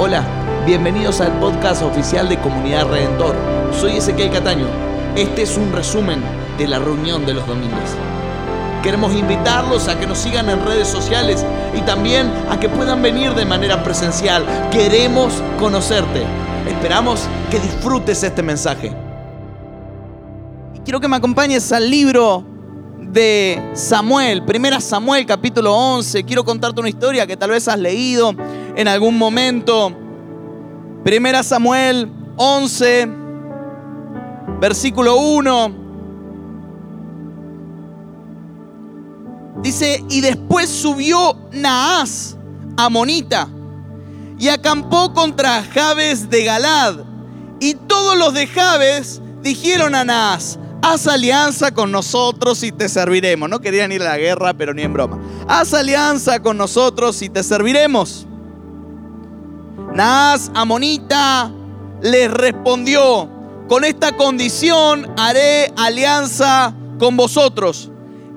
Hola, bienvenidos al podcast oficial de Comunidad Redentor. Soy Ezequiel Cataño. Este es un resumen de la reunión de los domingos. Queremos invitarlos a que nos sigan en redes sociales y también a que puedan venir de manera presencial. Queremos conocerte. Esperamos que disfrutes este mensaje. Quiero que me acompañes al libro de Samuel, primera Samuel capítulo 11. Quiero contarte una historia que tal vez has leído en algún momento. Primera Samuel 11, versículo 1. Dice, y después subió Naas, Amonita, y acampó contra Jabes de Galad. Y todos los de Jabes dijeron a Naas, haz alianza con nosotros y te serviremos. No querían ir a la guerra, pero ni en broma. Haz alianza con nosotros y te serviremos. Naas, Amonita, les respondió, con esta condición haré alianza con vosotros,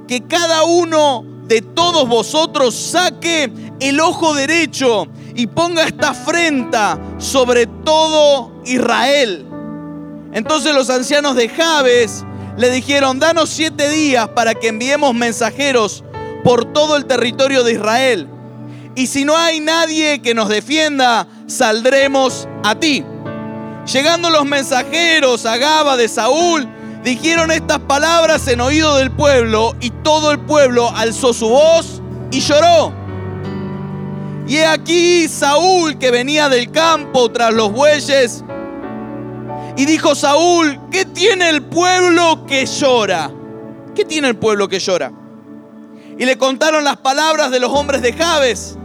que cada uno de todos vosotros saque el ojo derecho y ponga esta afrenta sobre todo Israel. Entonces los ancianos de Jabes le dijeron, danos siete días para que enviemos mensajeros por todo el territorio de Israel. Y si no hay nadie que nos defienda, saldremos a ti. Llegando los mensajeros a Gaba de Saúl, dijeron estas palabras en oído del pueblo y todo el pueblo alzó su voz y lloró. Y he aquí Saúl que venía del campo tras los bueyes y dijo Saúl, ¿qué tiene el pueblo que llora? ¿Qué tiene el pueblo que llora? Y le contaron las palabras de los hombres de Jabes.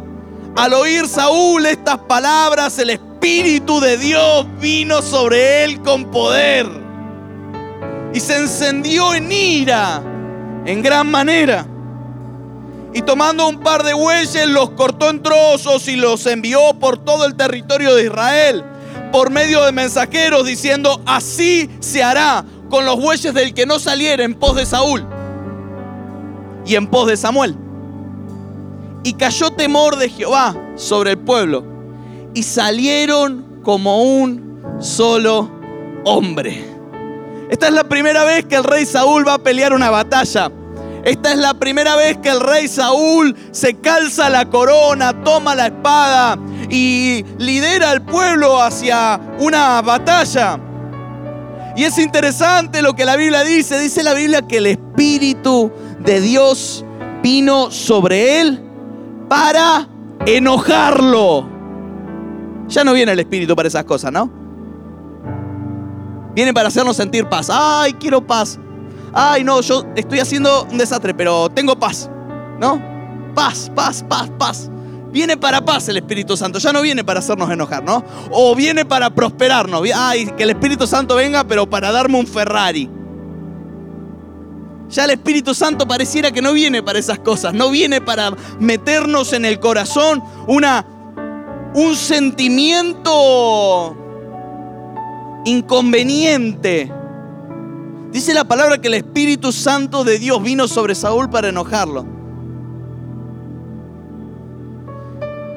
Al oír Saúl estas palabras, el Espíritu de Dios vino sobre él con poder. Y se encendió en ira en gran manera. Y tomando un par de bueyes, los cortó en trozos y los envió por todo el territorio de Israel por medio de mensajeros diciendo, así se hará con los bueyes del que no saliera en pos de Saúl y en pos de Samuel. Y cayó temor de Jehová sobre el pueblo y salieron como un solo hombre. Esta es la primera vez que el rey Saúl va a pelear una batalla. Esta es la primera vez que el rey Saúl se calza la corona, toma la espada y lidera al pueblo hacia una batalla. Y es interesante lo que la Biblia dice. Dice la Biblia que el Espíritu de Dios vino sobre él para enojarlo. Ya no viene el Espíritu para esas cosas, ¿no? Viene para hacernos sentir paz. Ay, quiero paz. Ay, no, yo estoy haciendo un desastre, pero tengo paz. ¿No? Paz, paz, paz, paz. Viene para paz el Espíritu Santo, ya no viene para hacernos enojar, ¿no? O viene para prosperarnos. Ay, que el Espíritu Santo venga, pero para darme un Ferrari. Ya el Espíritu Santo pareciera que no viene para esas cosas, no viene para meternos en el corazón una, un sentimiento inconveniente. Dice la palabra que el Espíritu Santo de Dios vino sobre Saúl para enojarlo.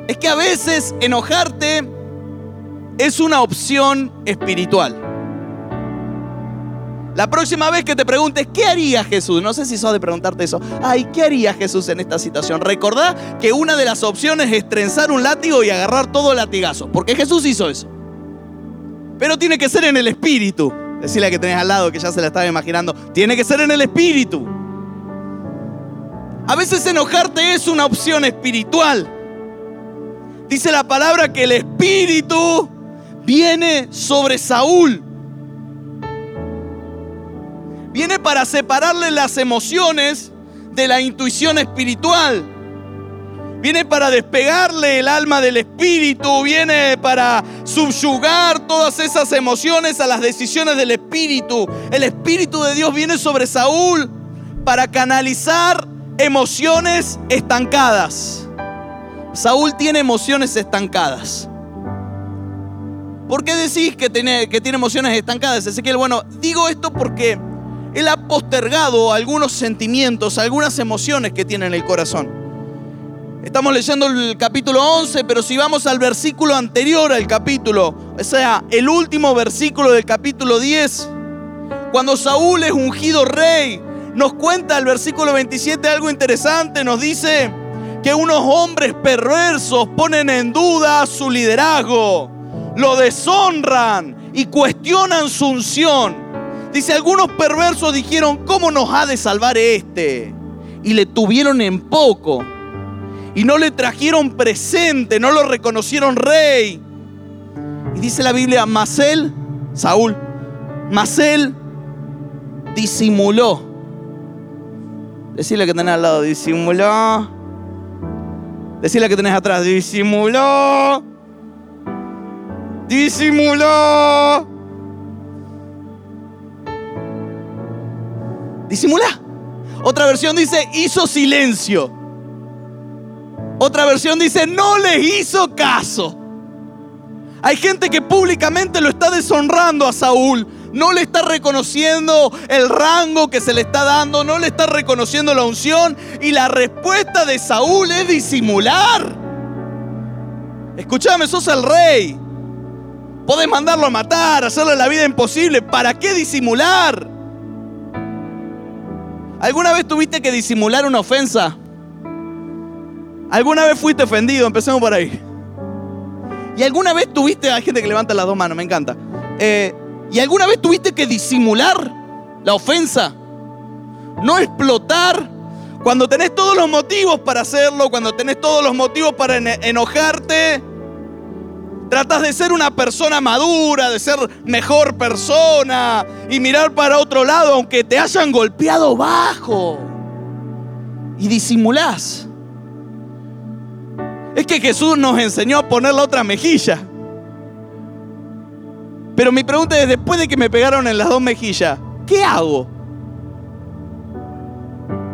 es que a veces enojarte es una opción espiritual. La próxima vez que te preguntes, ¿qué haría Jesús? No sé si sos de preguntarte eso. Ay, ¿qué haría Jesús en esta situación? Recordá que una de las opciones es trenzar un látigo y agarrar todo latigazo. Porque Jesús hizo eso. Pero tiene que ser en el espíritu. Decirle a que tenés al lado que ya se la estaba imaginando. Tiene que ser en el espíritu. A veces enojarte es una opción espiritual. Dice la palabra que el Espíritu viene sobre Saúl. Viene para separarle las emociones de la intuición espiritual. Viene para despegarle el alma del espíritu, viene para subyugar todas esas emociones a las decisiones del espíritu. El espíritu de Dios viene sobre Saúl para canalizar emociones estancadas. Saúl tiene emociones estancadas. ¿Por qué decís que tiene, que tiene emociones estancadas, Ezequiel? Bueno, digo esto porque él ha postergado algunos sentimientos, algunas emociones que tiene en el corazón. Estamos leyendo el capítulo 11, pero si vamos al versículo anterior al capítulo, o sea, el último versículo del capítulo 10, cuando Saúl es ungido rey, nos cuenta el versículo 27 algo interesante, nos dice que unos hombres perversos ponen en duda su liderazgo, lo deshonran y cuestionan su unción. Dice, algunos perversos dijeron, ¿cómo nos ha de salvar este? Y le tuvieron en poco y no le trajeron presente, no lo reconocieron rey. Y dice la Biblia, Masel, Saúl, Masel disimuló. Decirle que tenés al lado, disimuló. Decirle que tenés atrás, disimuló. Disimuló. Disimula. Otra versión dice, hizo silencio. Otra versión dice, no les hizo caso. Hay gente que públicamente lo está deshonrando a Saúl. No le está reconociendo el rango que se le está dando, no le está reconociendo la unción. Y la respuesta de Saúl es disimular. Escúchame, sos el rey. Podés mandarlo a matar, hacerle la vida imposible. ¿Para qué disimular? ¿Alguna vez tuviste que disimular una ofensa? ¿Alguna vez fuiste ofendido? Empecemos por ahí. ¿Y alguna vez tuviste, hay gente que levanta las dos manos, me encanta. Eh, ¿Y alguna vez tuviste que disimular la ofensa? No explotar cuando tenés todos los motivos para hacerlo, cuando tenés todos los motivos para enojarte. Tratas de ser una persona madura, de ser mejor persona y mirar para otro lado aunque te hayan golpeado bajo. Y disimulás. Es que Jesús nos enseñó a poner la otra mejilla. Pero mi pregunta es, después de que me pegaron en las dos mejillas, ¿qué hago?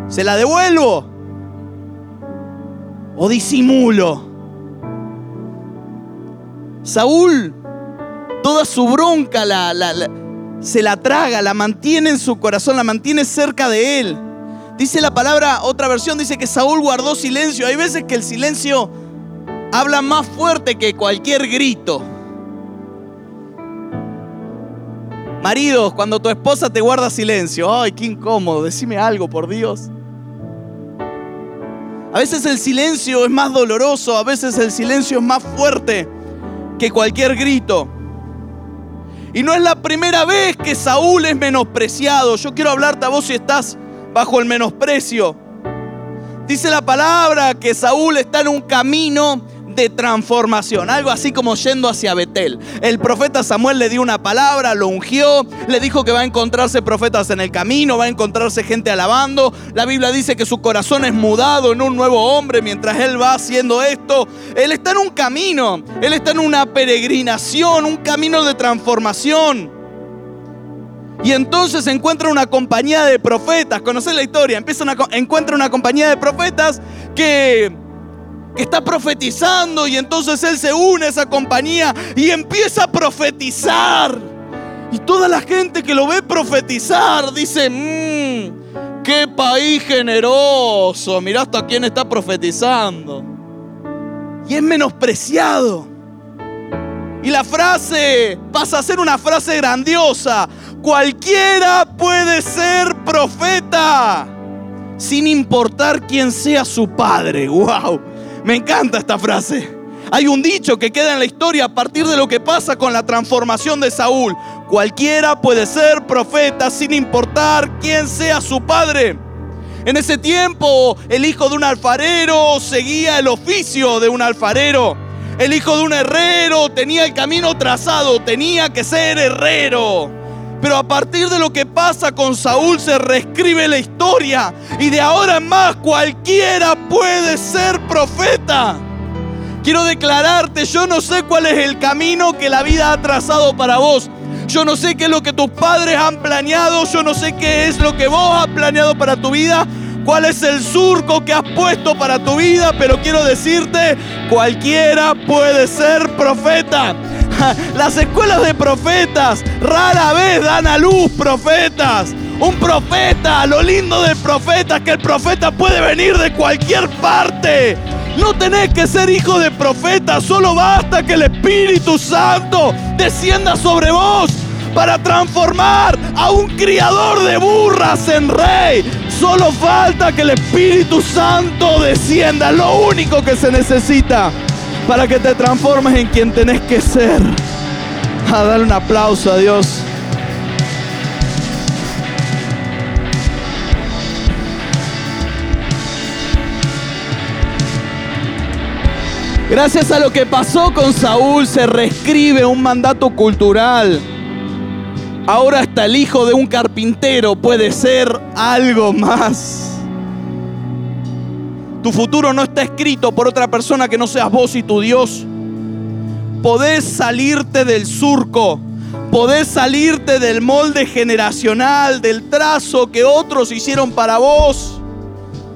¿Se la devuelvo? ¿O disimulo? Saúl, toda su bronca la, se la traga, la mantiene en su corazón, la mantiene cerca de él. Dice la palabra, otra versión dice que Saúl guardó silencio. Hay veces que el silencio habla más fuerte que cualquier grito. Maridos, cuando tu esposa te guarda silencio, ay, qué incómodo, decime algo, por Dios. A veces el silencio es más doloroso, a veces el silencio es más fuerte que cualquier grito. Y no es la primera vez que Saúl es menospreciado. Yo quiero hablarte a vos si estás bajo el menosprecio. Dice la palabra que Saúl está en un camino de transformación, algo así como yendo hacia Betel. El profeta Samuel le dio una palabra, lo ungió, le dijo que va a encontrarse profetas en el camino, va a encontrarse gente alabando. La Biblia dice que su corazón es mudado en un nuevo hombre mientras él va haciendo esto. Él está en un camino, él está en una peregrinación, un camino de transformación. Y entonces encuentra una compañía de profetas. ¿Conocés la historia? Empieza una, encuentra una compañía de profetas que que está profetizando y entonces él se une a esa compañía y empieza a profetizar. Y toda la gente que lo ve profetizar dice, mmm, qué país generoso, mirá hasta quién está profetizando. Y es menospreciado. Y la frase pasa a ser una frase grandiosa. Cualquiera puede ser profeta sin importar quién sea su padre. ¡Wow! Me encanta esta frase. Hay un dicho que queda en la historia a partir de lo que pasa con la transformación de Saúl. Cualquiera puede ser profeta sin importar quién sea su padre. En ese tiempo el hijo de un alfarero seguía el oficio de un alfarero. El hijo de un herrero tenía el camino trazado, tenía que ser herrero. Pero a partir de lo que pasa con Saúl se reescribe la historia y de ahora en más cualquiera puede ser profeta. Quiero declararte, yo no sé cuál es el camino que la vida ha trazado para vos. Yo no sé qué es lo que tus padres han planeado, yo no sé qué es lo que vos has planeado para tu vida, cuál es el surco que has puesto para tu vida, pero quiero decirte, cualquiera puede ser profeta. Las escuelas de profetas rara vez dan a luz profetas. Un profeta, lo lindo del profeta es que el profeta puede venir de cualquier parte. No tenés que ser hijo de profeta, solo basta que el Espíritu Santo descienda sobre vos para transformar a un criador de burras en rey. Solo falta que el Espíritu Santo descienda, lo único que se necesita para que te transformes en quien tenés que ser. A dar un aplauso a Dios. Gracias a lo que pasó con Saúl se reescribe un mandato cultural. Ahora hasta el hijo de un carpintero puede ser algo más. Tu futuro no está escrito por otra persona que no seas vos y tu Dios. Podés salirte del surco, podés salirte del molde generacional, del trazo que otros hicieron para vos.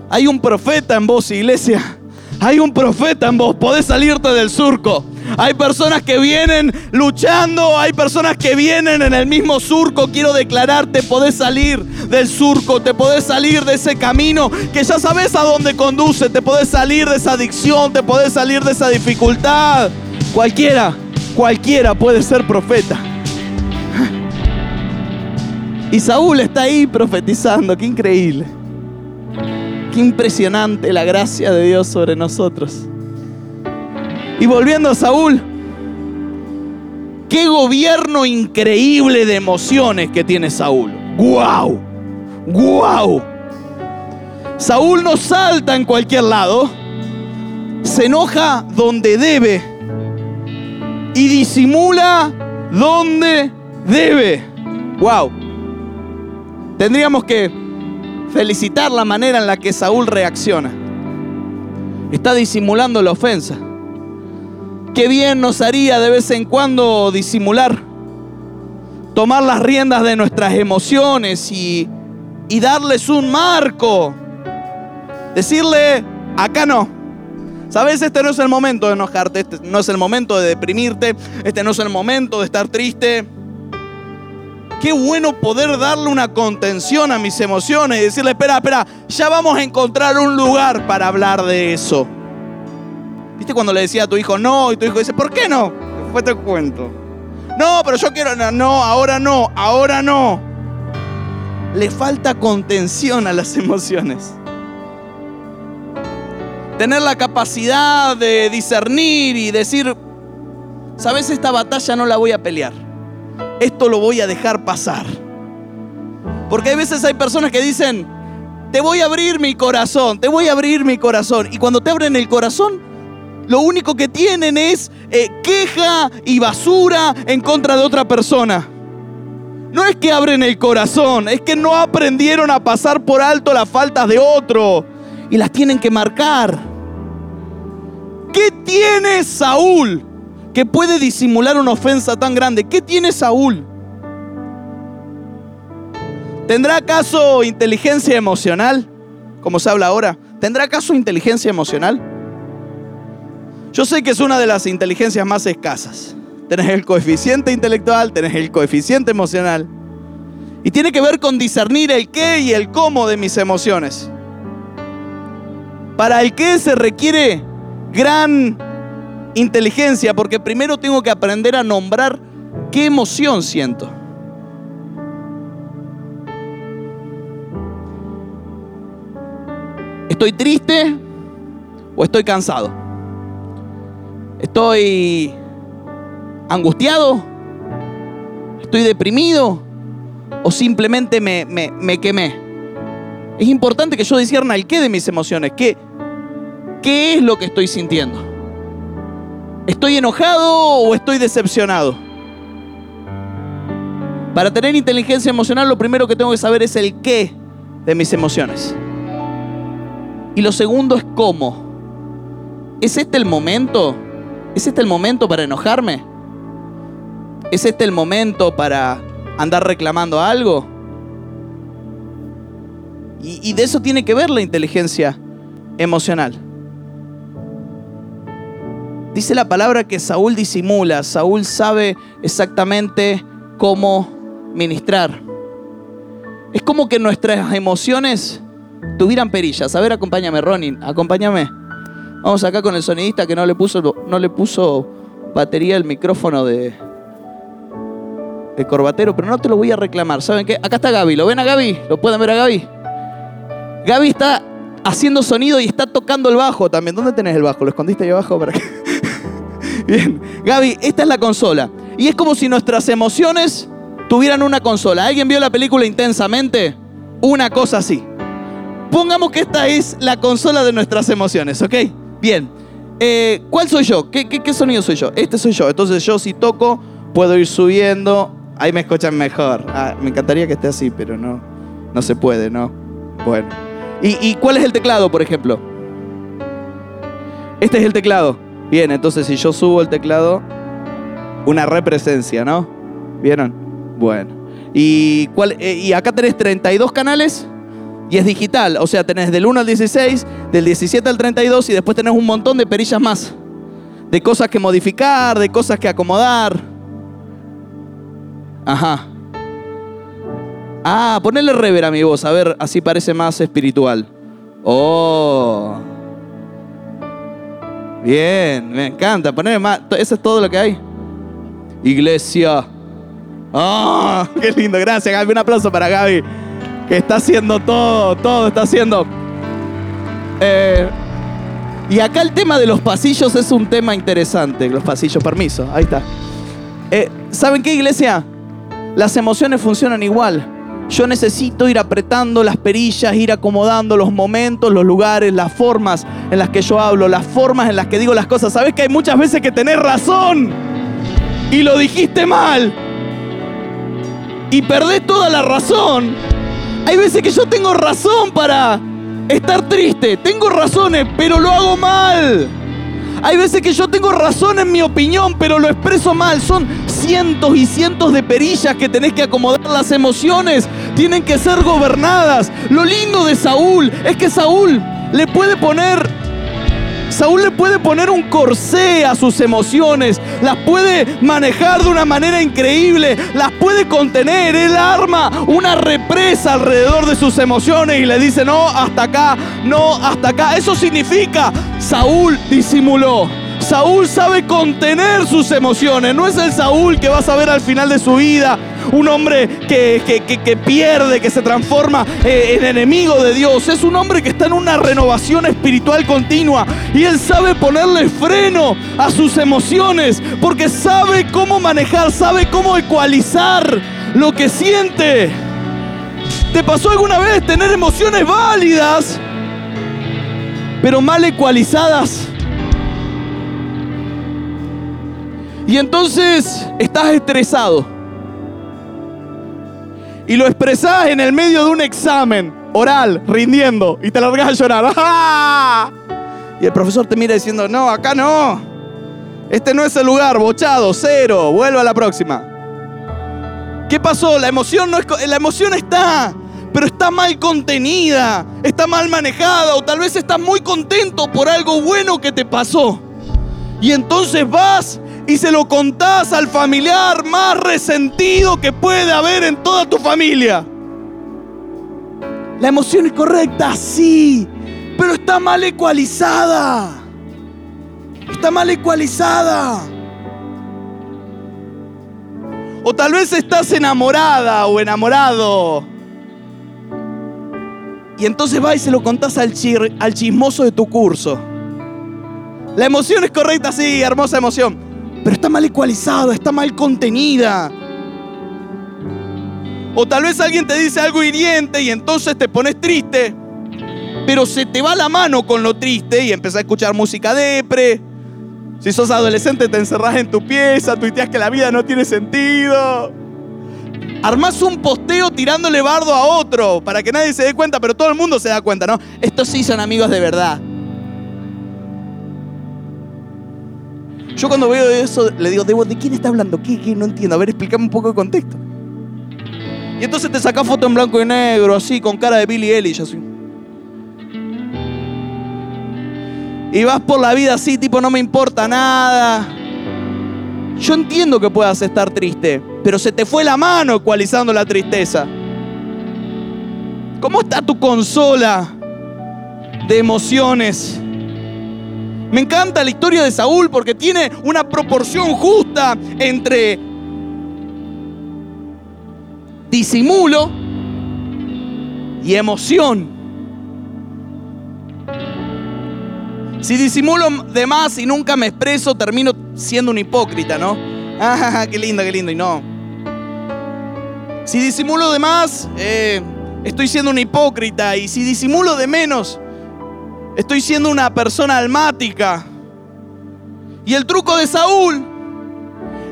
Hay un profeta en vos, iglesia. Hay un profeta en vos, podés salirte del surco. Hay personas que vienen luchando, hay personas que vienen en el mismo surco. Quiero declararte, podés salir del surco, te podés salir de ese camino que ya sabes a dónde conduce, te podés salir de esa adicción, te podés salir de esa dificultad. Cualquiera, cualquiera puede ser profeta. Y Saúl está ahí profetizando, qué increíble. Qué impresionante la gracia de Dios sobre nosotros. Y volviendo a Saúl, qué gobierno increíble de emociones que tiene Saúl. ¡Guau! ¡Guau! Saúl no salta en cualquier lado, se enoja donde debe y disimula donde debe. ¡Wow! Tendríamos que felicitar la manera en la que Saúl reacciona. Está disimulando la ofensa. Qué bien nos haría de vez en cuando disimular, tomar las riendas de nuestras emociones y, y darles un marco. Decirle, acá no. Sabes, este no es el momento de enojarte, este no es el momento de deprimirte, este no es el momento de estar triste. Qué bueno poder darle una contención a mis emociones y decirle, espera, espera, ya vamos a encontrar un lugar para hablar de eso. ¿Viste cuando le decía a tu hijo no? Y tu hijo dice, ¿por qué no? Después te cuento. No, pero yo quiero, no, ahora no, ahora no. Le falta contención a las emociones. Tener la capacidad de discernir y decir, ¿sabes? Esta batalla no la voy a pelear esto lo voy a dejar pasar. Porque hay veces hay personas que dicen, te voy a abrir mi corazón, te voy a abrir mi corazón. Y cuando te abren el corazón, lo único que tienen es eh, queja y basura en contra de otra persona. No es que abren el corazón, es que no aprendieron a pasar por alto las faltas de otro y las tienen que marcar. ¿Qué tiene Saúl que puede disimular una ofensa tan grande. ¿Qué tiene Saúl? ¿Tendrá acaso inteligencia emocional? Como se habla ahora. ¿Tendrá acaso inteligencia emocional? Yo sé que es una de las inteligencias más escasas. Tenés el coeficiente intelectual, tenés el coeficiente emocional. Y tiene que ver con discernir el qué y el cómo de mis emociones. Para el qué se requiere gran inteligencia porque primero tengo que aprender a nombrar qué emoción siento. ¿Estoy triste o estoy cansado? ¿Estoy angustiado? ¿Estoy deprimido? ¿O simplemente me, me, quemé? Es importante que yo discierna el qué de mis emociones. ¿Qué, ¿Qué es lo que estoy sintiendo? ¿Estoy enojado o estoy decepcionado? Para tener inteligencia emocional lo primero que tengo que saber es el qué de mis emociones. Y lo segundo es cómo. ¿Es este el momento? ¿Es este el momento para enojarme? ¿Es este el momento para andar reclamando algo? Y, de eso tiene que ver la inteligencia emocional. Dice la palabra que Saúl disimula, Saúl sabe exactamente cómo ministrar. Es como que nuestras emociones tuvieran perillas. A ver, acompáñame, Ronin, acompáñame. Vamos acá con el sonidista que no le puso, no le puso batería el micrófono de, el corbatero, pero no te lo voy a reclamar. ¿Saben qué? Acá está Gaby. ¿Lo ven a Gaby? ¿Lo pueden ver a Gaby? Gaby está haciendo sonido y está tocando el bajo también. ¿Dónde tenés el bajo? ¿Lo escondiste ahí abajo? Para Bien. Gaby, esta es la consola. Y es como si nuestras emociones tuvieran una consola. ¿Alguien vio la película intensamente? Una cosa así. Pongamos que esta es la consola de nuestras emociones, ¿ok? Bien. Eh, ¿Cuál soy yo? ¿Qué, ¿Qué, sonido soy yo? Este soy yo. Entonces yo si toco, puedo ir subiendo. Ahí me escuchan mejor. Ah, me encantaría que esté así, pero no, no se puede, ¿no? Bueno. ¿Y, ¿Y cuál es el teclado, por ejemplo? Este es el teclado. Bien, entonces si yo subo el teclado, una represencia, ¿no? ¿Vieron? Bueno. ¿Y, cuál, eh, y acá tenés 32 canales y es digital. O sea, tenés del 1 al 16, del 17 al 32 y después tenés un montón de perillas más. De cosas que modificar, de cosas que acomodar. Ajá. Ah, ponele rever a mi voz, a ver, así parece más espiritual. Oh. Bien, me encanta. Ponele más. Eso es todo lo que hay. Iglesia. ¡Oh! ¡Qué lindo! Gracias, Gaby. Un aplauso para Gaby, que está haciendo todo, todo está haciendo. Eh, y acá el tema de los pasillos es un tema interesante. Los pasillos, permiso, ahí está. Eh, ¿Saben qué, iglesia? Las emociones funcionan igual. Yo necesito ir apretando las perillas, ir acomodando los momentos, los lugares, las formas en las que yo hablo, las formas en las que digo las cosas. ¿Sabes que hay muchas veces que tenés razón y lo dijiste mal? Y perdés toda la razón. Hay veces que yo tengo razón para estar triste. Tengo razones, pero lo hago mal. Hay veces que yo tengo razón en mi opinión, pero lo expreso mal. Son cientos y cientos de perillas que tenés que acomodar. Las emociones tienen que ser gobernadas. Lo lindo de Saúl es que Saúl le puede poner Saúl le puede poner un corsé a sus emociones, las puede manejar de una manera increíble, las puede contener. Él arma una represa alrededor de sus emociones y le dice, no, hasta acá, no, hasta acá. Eso significa, Saúl disimuló. Saúl sabe contener sus emociones. No es el Saúl que vas a ver al final de su vida. Un hombre que, que, pierde, que se transforma eh, en enemigo de Dios. Es un hombre que está en una renovación espiritual continua. Y él sabe ponerle freno a sus emociones. Porque sabe cómo manejar, sabe cómo ecualizar lo que siente. ¿Te pasó alguna vez tener emociones válidas, pero mal ecualizadas? Y entonces estás estresado. Y lo expresás en el medio de un examen oral, rindiendo, y te largas a llorar. Y el profesor te mira diciendo, no, acá no. Este no es el lugar, bochado, cero, vuelva a la próxima. ¿Qué pasó? La emoción, no es, la emoción está, pero está mal contenida, está mal manejada, o tal vez estás muy contento por algo bueno que te pasó. Y entonces vas y se lo contás al familiar más resentido que puede haber en toda tu familia. La emoción es correcta, sí, pero está mal ecualizada. Está mal ecualizada. O tal vez estás enamorada o enamorado. Y entonces vas y se lo contás al, al chismoso de tu curso. La emoción es correcta, sí, hermosa emoción pero está mal ecualizada, está mal contenida. O tal vez alguien te dice algo hiriente y entonces te pones triste, pero se te va la mano con lo triste y empezás a escuchar música depre. Si sos adolescente te encerrás en tu pieza, tuiteas que la vida no tiene sentido. Armás un posteo tirándole bardo a otro para que nadie se dé cuenta, pero todo el mundo se da cuenta, ¿no? Estos sí son amigos de verdad. Yo cuando veo eso le digo, ¿de quién está hablando? ¿Qué, qué? No entiendo. A ver, explícame un poco de contexto. Y entonces te sacas foto en blanco y negro, así, con cara de Billy Ellis, así. Y vas por la vida así, tipo, no me importa nada. Yo entiendo que puedas estar triste, pero se te fue la mano ecualizando la tristeza. ¿Cómo está tu consola de emociones? Me encanta la historia de Saúl porque tiene una proporción justa entre disimulo y emoción. Si disimulo de más y nunca me expreso, termino siendo un hipócrita, ¿no? Ah, qué lindo, qué lindo, y no. Si disimulo de más, eh, estoy siendo un hipócrita. Y si disimulo de menos, estoy siendo una persona almática. Y el truco de Saúl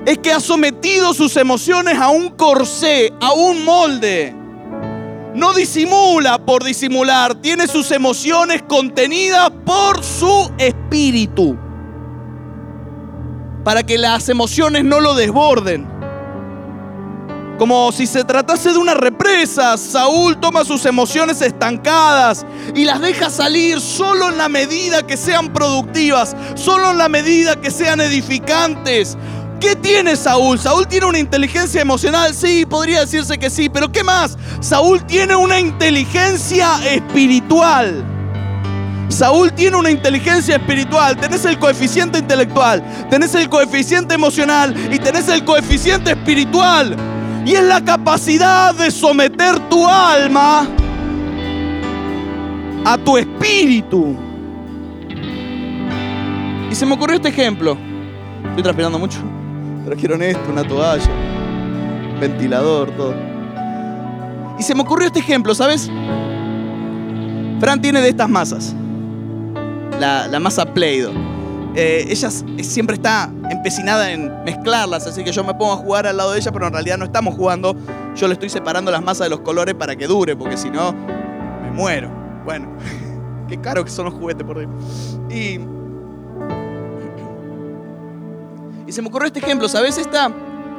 es que ha sometido sus emociones a un corsé, a un molde. No disimula por disimular, tiene sus emociones contenidas por su espíritu. Para que las emociones no lo desborden. Como si se tratase de una represa, Saúl toma sus emociones estancadas y las deja salir solo en la medida que sean productivas, solo en la medida que sean edificantes, ¿Qué tiene Saúl? Saúl tiene una inteligencia emocional, sí, podría decirse que sí, pero ¿qué más? Saúl tiene una inteligencia espiritual. Saúl tiene una inteligencia espiritual, tenés el coeficiente intelectual, tenés el coeficiente emocional y tenés el coeficiente espiritual. Y es la capacidad de someter tu alma a tu espíritu. Y se me ocurrió este ejemplo. Estoy transpirando mucho. Trajeron esto, una toalla, ventilador, todo. Y se me ocurrió este ejemplo, ¿sabes? Fran tiene de estas masas. La, masa Play-Doh. Eh, ella siempre está empecinada en mezclarlas, así que yo me pongo a jugar al lado de ella, pero en realidad no estamos jugando. Yo le estoy separando las masas de los colores para que dure, porque si no, me muero. Bueno, qué caro que son los juguetes por ahí. Y Y se me ocurrió este ejemplo, ¿sabes? Esta,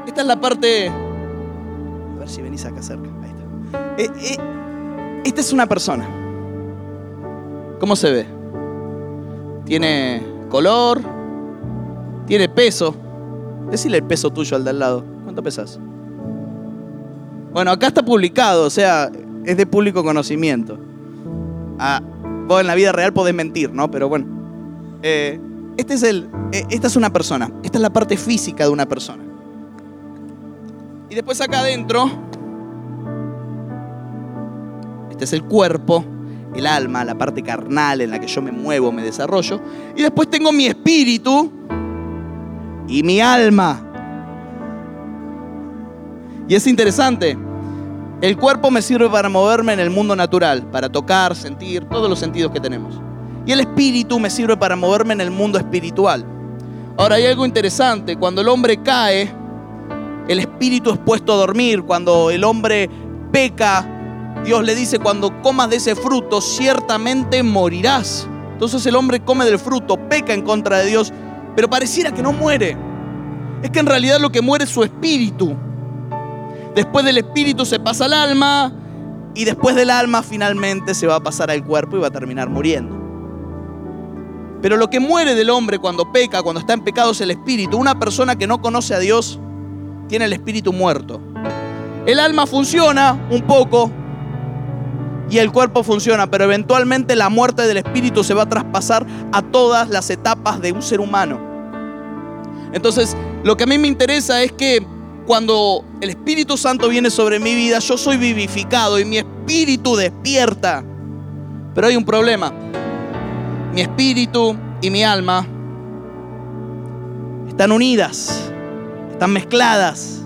esta es la parte... A ver si venís acá cerca. Ahí está. Eh, eh, esta es una persona. ¿Cómo se ve? Tiene color, tiene peso. Decile el peso tuyo al de al lado. ¿Cuánto pesas? Bueno, acá está publicado, o sea, es de público conocimiento. Ah, vos en la vida real podés mentir, ¿no? Pero bueno. Eh, este es el, eh, esta es una persona. Esta es la parte física de una persona. Y después acá adentro, este es el cuerpo, el alma, la parte carnal en la que yo me muevo, me desarrollo. Y después tengo mi espíritu y mi alma. Y es interesante. El cuerpo me sirve para moverme en el mundo natural, para tocar, sentir, todos los sentidos que tenemos. Y el espíritu me sirve para moverme en el mundo espiritual. Ahora hay algo interesante, cuando el hombre cae, el espíritu es puesto a dormir, cuando el hombre peca, Dios le dice, cuando comas de ese fruto, ciertamente morirás. Entonces el hombre come del fruto, peca en contra de Dios, pero pareciera que no muere. Es que en realidad lo que muere es su espíritu. Después del espíritu se pasa al alma y después del alma finalmente se va a pasar al cuerpo y va a terminar muriendo. Pero lo que muere del hombre cuando peca, cuando está en pecado, es el espíritu. Una persona que no conoce a Dios tiene el espíritu muerto. El alma funciona un poco y el cuerpo funciona, pero eventualmente la muerte del espíritu se va a traspasar a todas las etapas de un ser humano. Entonces, lo que a mí me interesa es que cuando el Espíritu Santo viene sobre mi vida, yo soy vivificado y mi espíritu despierta. Pero hay un problema mi espíritu y mi alma están unidas, están mezcladas.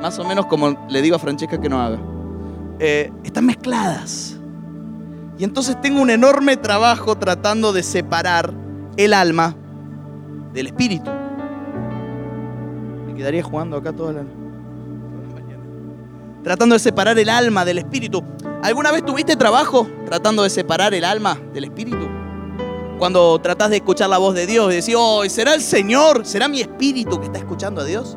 Más o menos como le digo a Francesca que no haga. Eh, están mezcladas. Y entonces tengo un enorme trabajo tratando de separar el alma del espíritu. Me quedaría jugando acá toda la, mañana. Tratando de separar el alma del espíritu. ¿Alguna vez tuviste trabajo tratando de separar el alma del espíritu? Cuando tratás de escuchar la voz de Dios y decís, oh, ¿será el Señor? ¿Será mi espíritu que está escuchando a Dios?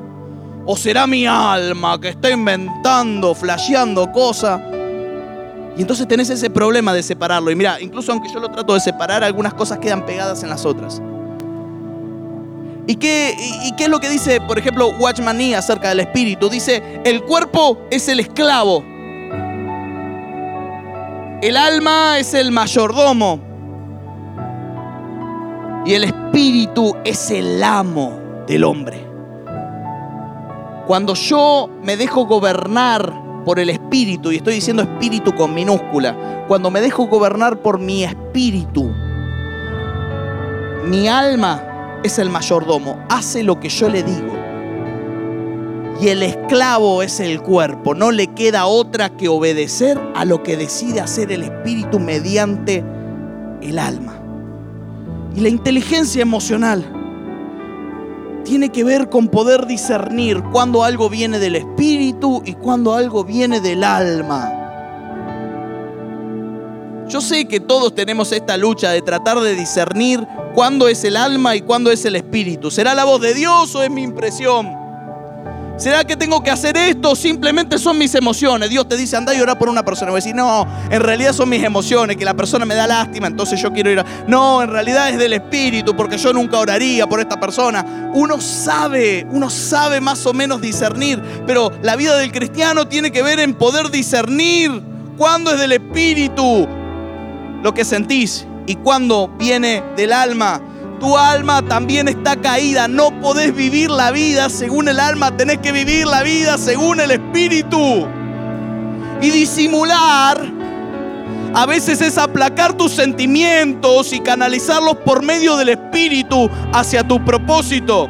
¿O será mi alma que está inventando, flasheando cosas? Y entonces tenés ese problema de separarlo. Y mira, incluso aunque yo lo trato de separar, algunas cosas quedan pegadas en las otras. ¿Y qué, y, qué es lo que dice, por ejemplo, Watchman Nee acerca del espíritu? Dice, el cuerpo es el esclavo el alma es el mayordomo. Y el espíritu es el amo del hombre. Cuando yo me dejo gobernar por el espíritu, y estoy diciendo espíritu con minúscula, cuando me dejo gobernar por mi espíritu, mi alma es el mayordomo, hace lo que yo le digo. Y el esclavo es el cuerpo, no le queda otra que obedecer a lo que decide hacer el espíritu mediante el alma. Y la inteligencia emocional tiene que ver con poder discernir cuando algo viene del espíritu y cuando algo viene del alma. Yo sé que todos tenemos esta lucha de tratar de discernir cuándo es el alma y cuándo es el espíritu. ¿Será la voz de Dios o es mi impresión? ¿Será que tengo que hacer esto? Simplemente son mis emociones. Dios te dice, anda y orar por una persona. Voy a decir, no, en realidad son mis emociones, que la persona me da lástima, entonces yo quiero ir a... No, en realidad es del Espíritu, porque yo nunca oraría por esta persona. Uno sabe, uno sabe más o menos discernir, pero la vida del cristiano tiene que ver en poder discernir cuándo es del Espíritu lo que sentís y cuándo viene del alma tu alma también está caída. No podés vivir la vida según el alma, tenés que vivir la vida según el espíritu. Y disimular a veces es aplacar tus sentimientos y canalizarlos por medio del espíritu hacia tu propósito.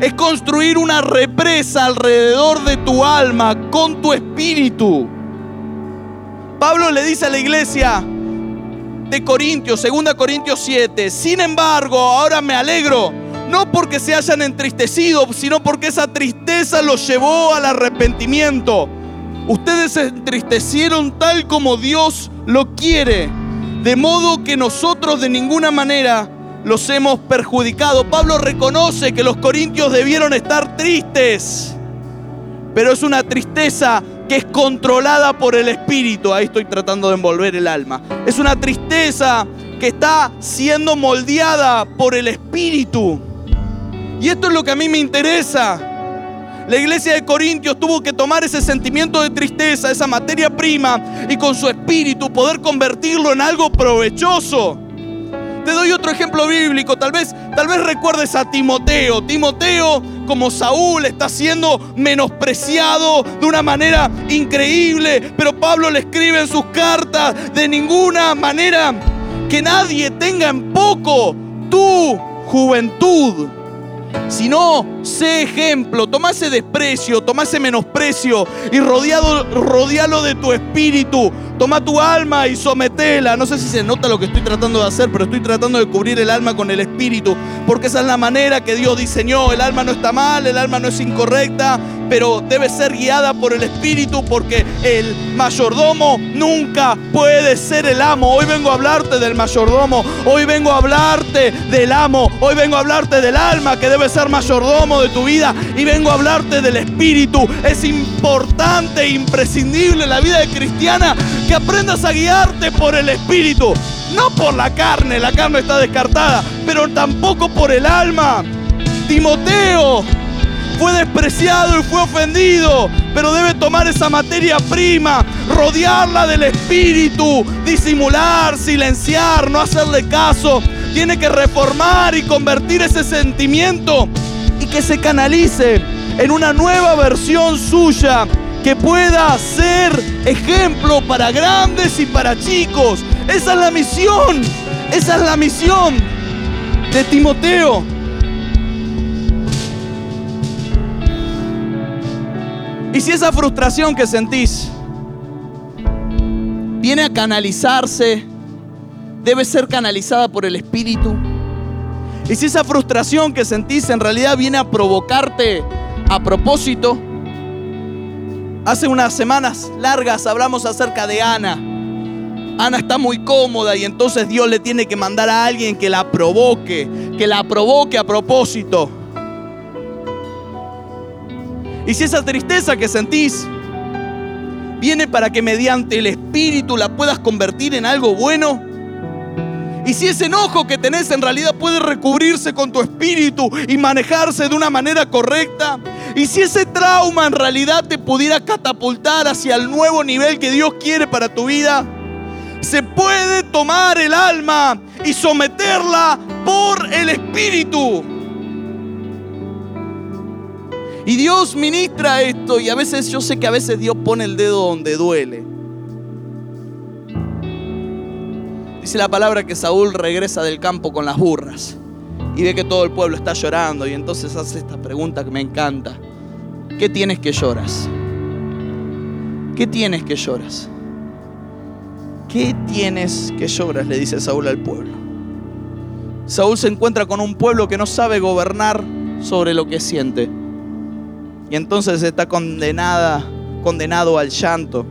Es construir una represa alrededor de tu alma con tu espíritu. Pablo le dice a la iglesia, de Corintios, 2 Corintios 7. Sin embargo, ahora me alegro, no porque se hayan entristecido, sino porque esa tristeza los llevó al arrepentimiento. Ustedes se entristecieron tal como Dios lo quiere, de modo que nosotros de ninguna manera los hemos perjudicado. Pablo reconoce que los corintios debieron estar tristes, pero es una tristeza que es controlada por el espíritu. Ahí estoy tratando de envolver el alma. Es una tristeza que está siendo moldeada por el espíritu. Y esto es lo que a mí me interesa. La iglesia de Corintios tuvo que tomar ese sentimiento de tristeza, esa materia prima, y con su espíritu poder convertirlo en algo provechoso. Te doy otro ejemplo bíblico. Tal vez, tal vez recuerdes a Timoteo. Timoteo, como Saúl, está siendo menospreciado de una manera increíble. Pero Pablo le escribe en sus cartas de ninguna manera que nadie tenga en poco tu juventud si no, sé ejemplo, toma ese desprecio, toma ese menosprecio y rodealo de tu espíritu. Toma tu alma y sometela. No sé si se nota lo que estoy tratando de hacer, pero estoy tratando de cubrir el alma con el espíritu. Porque esa es la manera que Dios diseñó. El alma no está mal, el alma no es incorrecta, pero debe ser guiada por el espíritu porque el mayordomo nunca puede ser el amo. Hoy vengo a hablarte del mayordomo. Hoy vengo a hablarte del amo. Hoy vengo a hablarte del alma que debe ser mayordomo de tu vida. Y vengo a hablarte del espíritu. Es importante imprescindible en la vida de cristiana que aprendas a guiarte por el espíritu. No por la carne, la carne está descartada, pero tampoco por el alma. Timoteo fue despreciado y fue ofendido, pero debe tomar esa materia prima, rodearla del espíritu, disimular, silenciar, no hacerle caso. Tiene que reformar y convertir ese sentimiento y que se canalice en una nueva versión suya que pueda ser ejemplo para grandes y para chicos. Esa es la misión, esa es la misión de Timoteo. Y si esa frustración que sentís viene a canalizarse, debe ser canalizada por el Espíritu. Y si esa frustración que sentís en realidad viene a provocarte a propósito, hace unas semanas largas hablamos acerca de Ana. Ana está muy cómoda y entonces Dios le tiene que mandar a alguien que la provoque, que la provoque a propósito. Y si esa tristeza que sentís viene para que mediante el Espíritu la puedas convertir en algo bueno, y si ese enojo que tenés en realidad puede recubrirse con tu espíritu y manejarse de una manera correcta, y si ese trauma en realidad te pudiera catapultar hacia el nuevo nivel que Dios quiere para tu vida, se puede tomar el alma y someterla por el Espíritu. Y Dios ministra esto y a veces yo sé que a veces Dios pone el dedo donde duele. Dice la palabra que Saúl regresa del campo con las burras y ve que todo el pueblo está llorando y entonces hace esta pregunta que me encanta. ¿Qué tienes que lloras? ¿Qué tienes que lloras? ¿Qué tienes que lloras? Le dice Saúl al pueblo. Saúl se encuentra con un pueblo que no sabe gobernar sobre lo que siente. Y entonces está condenada, condenado al llanto.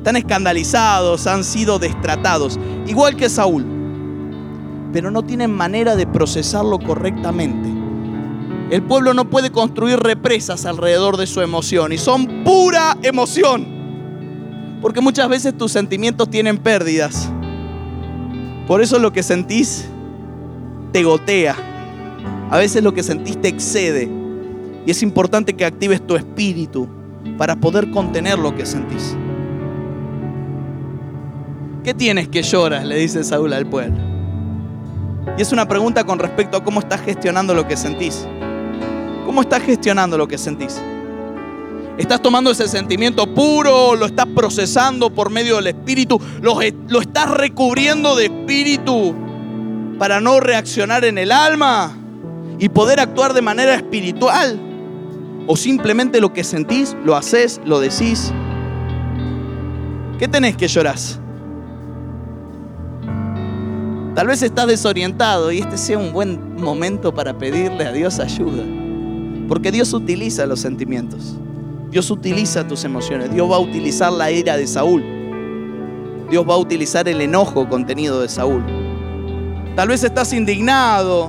Están escandalizados, han sido destratados, igual que Saúl. Pero no tienen manera de procesarlo correctamente. El pueblo no puede construir represas alrededor de su emoción y son pura emoción. Porque muchas veces tus sentimientos tienen pérdidas. Por eso lo que sentís te gotea. A veces lo que sentís te excede. Y es importante que actives tu espíritu para poder contener lo que sentís. ¿Qué tienes que lloras? Le dice Saúl al pueblo. Y es una pregunta con respecto a cómo estás gestionando lo que sentís. ¿Cómo estás gestionando lo que sentís? ¿Estás tomando ese sentimiento puro? ¿Lo estás procesando por medio del Espíritu? ¿Lo, lo estás recubriendo de Espíritu para no reaccionar en el alma y poder actuar de manera espiritual? ¿O simplemente lo que sentís, lo haces, lo decís? ¿Qué tenés que llorar? Tal vez estás desorientado y este sea un buen momento para pedirle a Dios ayuda. Porque Dios utiliza los sentimientos. Dios utiliza tus emociones. Dios va a utilizar la ira de Saúl. Dios va a utilizar el enojo contenido de Saúl. Tal vez estás indignado,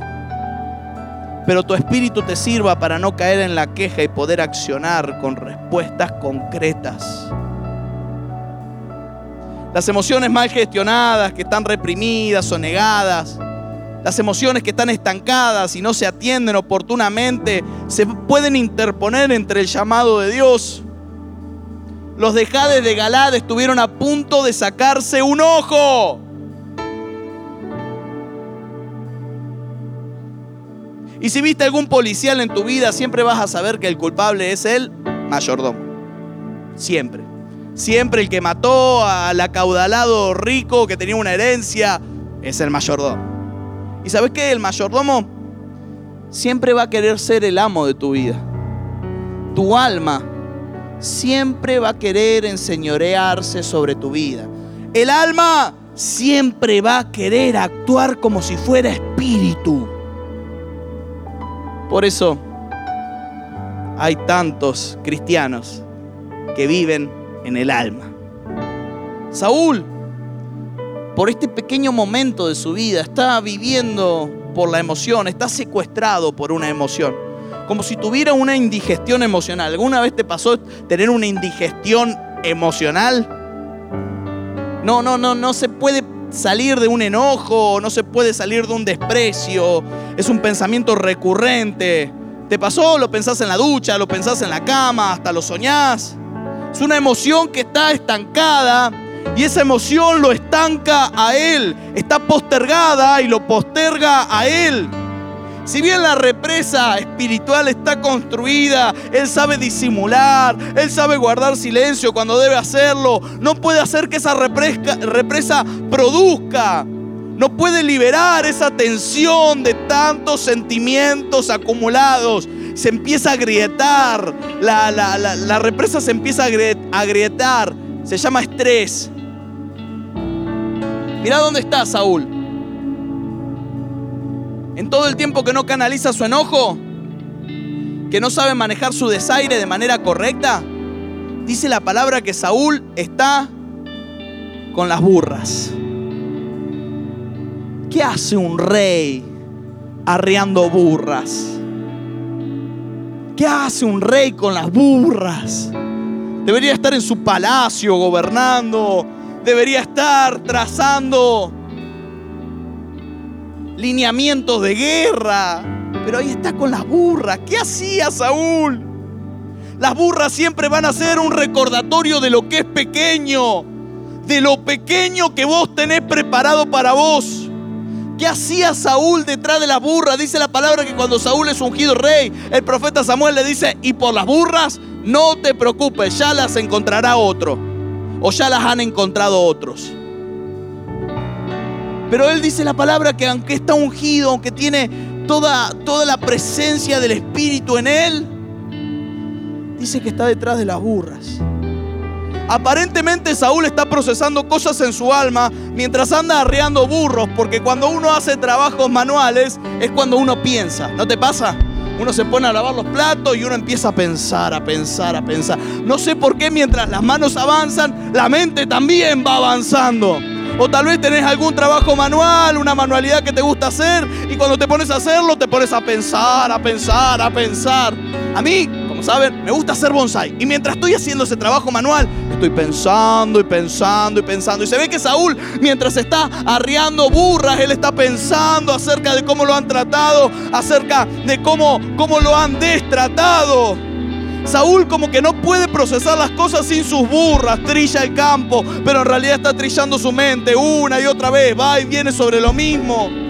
pero tu espíritu te sirva para no caer en la queja y poder accionar con respuestas concretas. Las emociones mal gestionadas, que están reprimidas o negadas, las emociones que están estancadas y no se atienden oportunamente se pueden interponer entre el llamado de Dios. Los de de Galad estuvieron a punto de sacarse un ojo. Y si viste algún policial en tu vida, siempre vas a saber que el culpable es el mayordomo. Siempre. Siempre el que mató al acaudalado rico que tenía una herencia es el mayordomo. ¿Y sabes qué? El mayordomo siempre va a querer ser el amo de tu vida. Tu alma siempre va a querer enseñorearse sobre tu vida. El alma siempre va a querer actuar como si fuera espíritu. Por eso hay tantos cristianos que viven en el alma. Saúl por este pequeño momento de su vida, está viviendo por la emoción, está secuestrado por una emoción, como si tuviera una indigestión emocional. ¿Alguna vez te pasó tener una indigestión emocional? No, no, no, no se puede salir de un enojo, no se puede salir de un desprecio, es un pensamiento recurrente. ¿Te pasó? Lo pensás en la ducha, lo pensás en la cama, hasta lo soñás. Es una emoción que está estancada y esa emoción lo estanca a Él. Está postergada y lo posterga a Él. Si bien la represa espiritual está construida, Él sabe disimular, Él sabe guardar silencio cuando debe hacerlo, no puede hacer que esa represa, produzca, no puede liberar esa tensión de tantos sentimientos acumulados. Se empieza a agrietar, la, la represa se empieza a agrietar, se llama estrés. Mira dónde está Saúl. En todo el tiempo que no canaliza su enojo, que no sabe manejar su desaire de manera correcta, dice la palabra que Saúl está con las burras. ¿Qué hace un rey arreando burras? ¿Qué hace un rey con las burras? Debería estar en su palacio gobernando, debería estar trazando lineamientos de guerra. Pero ahí está con las burras. ¿Qué hacía Saúl? Las burras siempre van a ser un recordatorio de lo que es pequeño, de lo pequeño que vos tenés preparado para vos. ¿Qué hacía Saúl detrás de las burras? Dice la palabra que cuando Saúl es ungido rey, el profeta Samuel le dice, y por las burras, no te preocupes, ya las encontrará otro. O ya las han encontrado otros. Pero él dice la palabra que aunque está ungido, aunque tiene toda, toda la presencia del Espíritu en él, dice que está detrás de las burras. Aparentemente Saúl está procesando cosas en su alma mientras anda arreando burros, porque cuando uno hace trabajos manuales es cuando uno piensa, ¿no te pasa? Uno se pone a lavar los platos y uno empieza a pensar, a pensar, a pensar. No sé por qué mientras las manos avanzan, la mente también va avanzando. O tal vez tenés algún trabajo manual, una manualidad que te gusta hacer y cuando te pones a hacerlo te pones a pensar, a pensar, a pensar. A mí ¿saben? Me gusta hacer bonsai. Y mientras estoy haciendo ese trabajo manual, estoy pensando y pensando y pensando. Y se ve que Saúl, mientras está arriando burras, él está pensando acerca de cómo lo han tratado, acerca de cómo, cómo lo han destratado. Saúl como que no puede procesar las cosas sin sus burras, trilla el campo, pero en realidad está trillando su mente una y otra vez, va y viene sobre lo mismo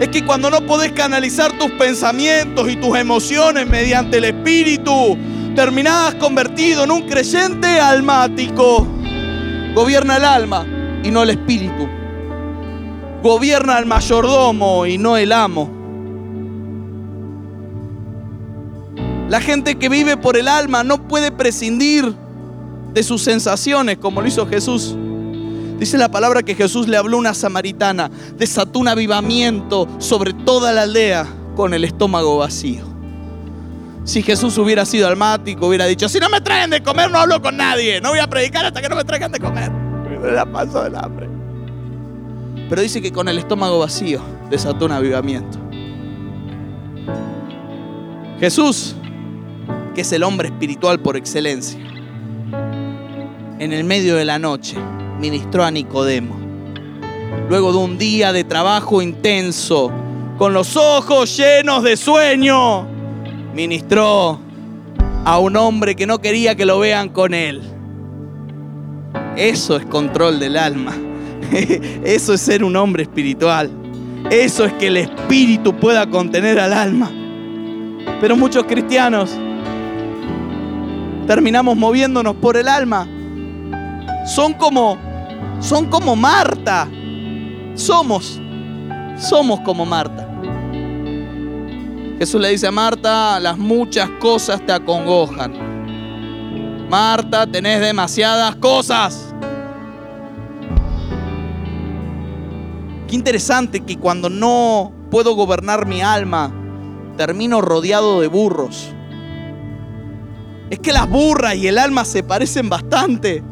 es que cuando no podés canalizar tus pensamientos y tus emociones mediante el Espíritu, terminás convertido en un creyente almático. Gobierna el alma y no el espíritu. Gobierna el mayordomo y no el amo. La gente que vive por el alma no puede prescindir de sus sensaciones como lo hizo Jesús. Dice la palabra que Jesús le habló a una samaritana, desató un avivamiento sobre toda la aldea con el estómago vacío. Si Jesús hubiera sido almático, hubiera dicho, si no me traen de comer no hablo con nadie, no voy a predicar hasta que no me traigan de comer. Me la paso del hambre. Pero dice que con el estómago vacío desató un avivamiento. Jesús, que es el hombre espiritual por excelencia, en el medio de la noche, ministró a Nicodemo. Luego de un día de trabajo intenso, con los ojos llenos de sueño, ministró a un hombre que no quería que lo vean con él. Eso es control del alma. Eso es ser un hombre espiritual. Eso es que el espíritu pueda contener al alma. Pero muchos cristianos terminamos moviéndonos por el alma. Son como son como Marta. Somos, somos como Marta. Jesús le dice a Marta, las muchas cosas te acongojan. Marta, tenés demasiadas cosas. Qué interesante que cuando no puedo gobernar mi alma, termino rodeado de burros. Es que las burras y el alma se parecen bastante.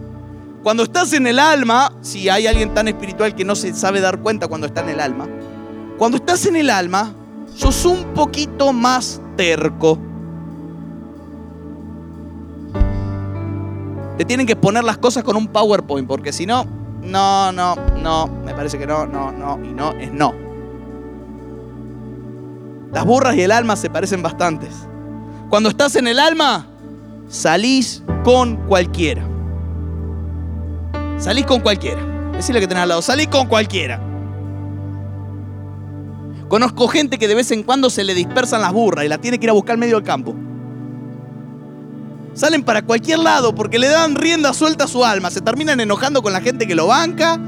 Cuando estás en el alma, si hay alguien tan espiritual que no se sabe dar cuenta cuando está en el alma, cuando estás en el alma, sos un poquito más terco. Te tienen que poner las cosas con un PowerPoint, porque si no, no, no, no, me parece que no, no, no, y no es no. Las burras y el alma se parecen bastantes. Cuando estás en el alma, salís con cualquiera. Salís con cualquiera. Decirle que tenés al lado, salís con cualquiera. Conozco gente que de vez en cuando se le dispersan las burras y la tiene que ir a buscar medio del campo. Salen para cualquier lado porque le dan rienda suelta a su alma. Se terminan enojando con la gente que lo banca.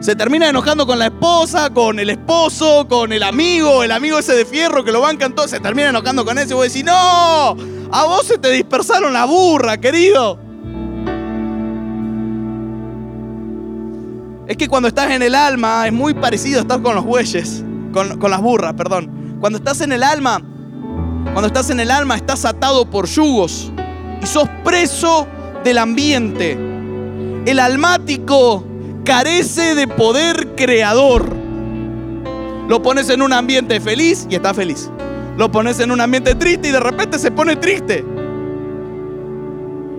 Se terminan enojando con la esposa, con el esposo, con el amigo, el amigo ese de fierro que lo bancan todos. Se terminan enojando con ese y vos decís, no, a vos se te dispersaron la burra, querido. Es que cuando estás en el alma es muy parecido estar con los bueyes, con, las burras, perdón. Cuando estás en el alma, cuando estás en el alma estás atado por yugos y sos preso del ambiente. El almático carece de poder creador. Lo pones en un ambiente feliz y está feliz. Lo pones en un ambiente triste y de repente se pone triste.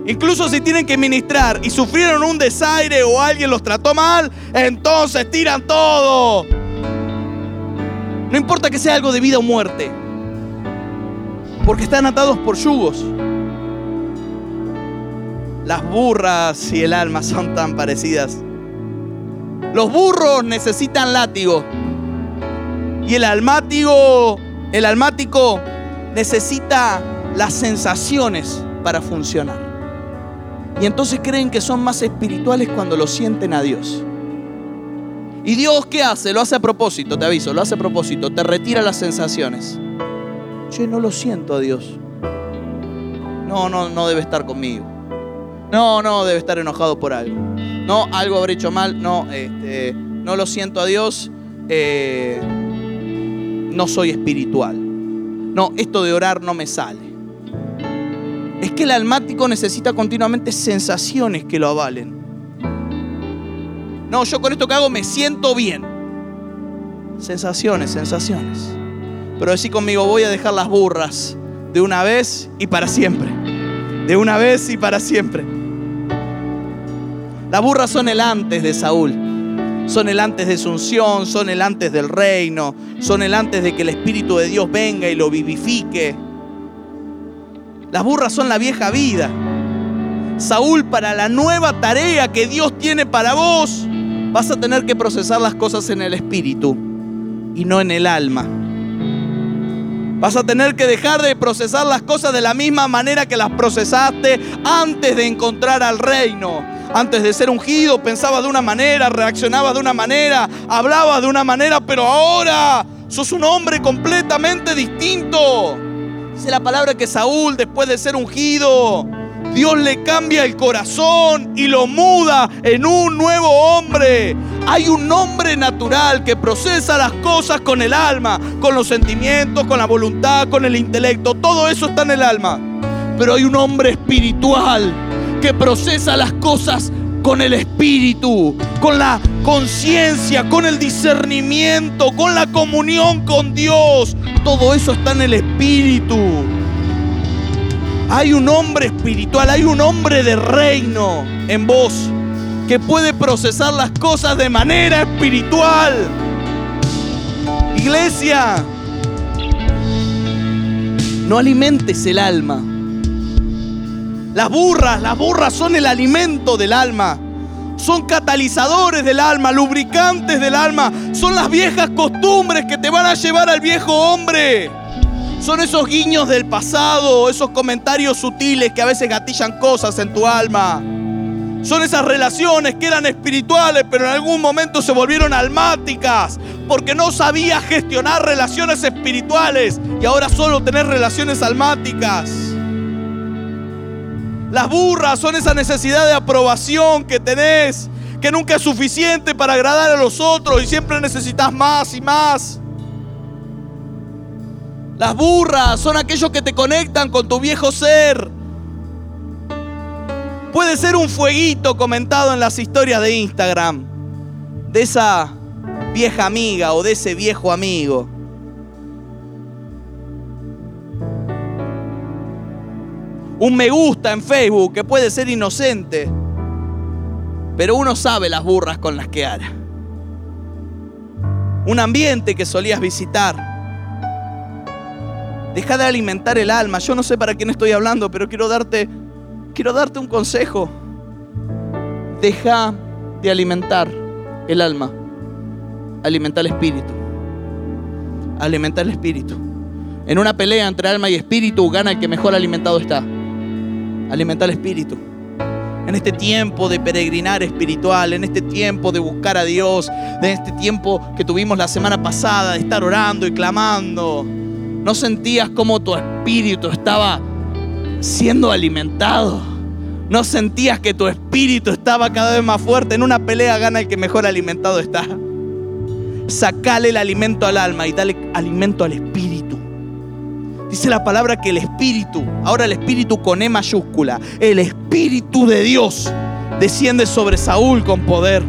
Incluso si tienen que ministrar y sufrieron un desaire o alguien los trató mal, entonces tiran todo. No importa que sea algo de vida o muerte, porque están atados por yugos. Las burras y el alma son tan parecidas. Los burros necesitan látigo. Y el almático, el almático necesita las sensaciones para funcionar. Y entonces creen que son más espirituales cuando lo sienten a Dios. ¿Y Dios qué hace? Lo hace a propósito, te aviso, lo hace a propósito, te retira las sensaciones. Yo no lo siento a Dios. No, no, no debe estar conmigo. No, no, debe estar enojado por algo. No, algo habré hecho mal. No, este, no lo siento a Dios. Eh, no soy espiritual. No, esto de orar no me sale. Es que el almático necesita continuamente sensaciones que lo avalen. No, yo con esto que hago me siento bien. Sensaciones, sensaciones. Pero decir conmigo, voy a dejar las burras de una vez y para siempre. De una vez y para siempre. Las burras son el antes de Saúl. Son el antes de su unción, son el antes del reino, son el antes de que el Espíritu de Dios venga y lo vivifique. Las burras son la vieja vida. Saúl, para la nueva tarea que Dios tiene para vos, vas a tener que procesar las cosas en el espíritu y no en el alma. Vas a tener que dejar de procesar las cosas de la misma manera que las procesaste antes de encontrar al reino. Antes de ser ungido pensabas de una manera, reaccionabas de una manera, hablabas de una manera, pero ahora sos un hombre completamente distinto. Dice la palabra que Saúl, después de ser ungido, Dios le cambia el corazón y lo muda en un nuevo hombre. Hay un hombre natural que procesa las cosas con el alma, con los sentimientos, con la voluntad, con el intelecto. Todo eso está en el alma. Pero hay un hombre espiritual que procesa las cosas con el espíritu, con la conciencia, con el discernimiento, con la comunión con Dios. Todo eso está en el espíritu. Hay un hombre espiritual, hay un hombre de reino en vos que puede procesar las cosas de manera espiritual. Iglesia, no alimentes el alma. Las burras, las burras son el alimento del alma. Son catalizadores del alma, lubricantes del alma. Son las viejas costumbres que te van a llevar al viejo hombre. Son esos guiños del pasado, esos comentarios sutiles que a veces gatillan cosas en tu alma. Son esas relaciones que eran espirituales, pero en algún momento se volvieron almáticas, porque no sabías gestionar relaciones espirituales y ahora solo tenés relaciones almáticas. Las burras son esa necesidad de aprobación que tenés, que nunca es suficiente para agradar a los otros y siempre necesitas más y más. Las burras son aquellos que te conectan con tu viejo ser. Puede ser un fueguito comentado en las historias de Instagram de esa vieja amiga o de ese viejo amigo. Un me gusta en Facebook que puede ser inocente, pero uno sabe las burras con las que hará. Un ambiente que solías visitar Deja de alimentar el alma. Yo no sé para quién estoy hablando, pero quiero darte, quiero darte un consejo. Deja de alimentar el alma. Alimenta el espíritu. Alimenta el espíritu. En una pelea entre alma y espíritu gana el que mejor alimentado está. Alimenta el espíritu. En este tiempo de peregrinar espiritual, en este tiempo de buscar a Dios, en este tiempo que tuvimos la semana pasada de estar orando y clamando ¿No sentías cómo tu espíritu estaba siendo alimentado? ¿No sentías que tu espíritu estaba cada vez más fuerte? En una pelea gana el que mejor alimentado está. Sacale el alimento al alma y dale alimento al espíritu. Dice la palabra que el espíritu, ahora el espíritu con E mayúscula, el espíritu de Dios desciende sobre Saúl con poder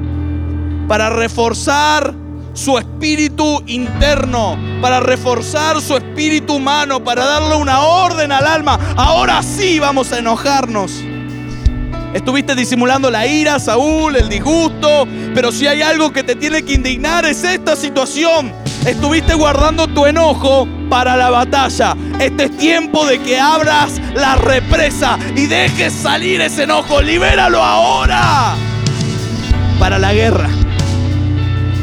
para reforzar su espíritu interno, para reforzar su espíritu humano, para darle una orden al alma. Ahora sí vamos a enojarnos. Estuviste disimulando la ira, Saúl, el disgusto, pero si hay algo que te tiene que indignar es esta situación. Estuviste guardando tu enojo para la batalla. Este es tiempo de que abras la represa y dejes salir ese enojo. Libéralo ahora para la guerra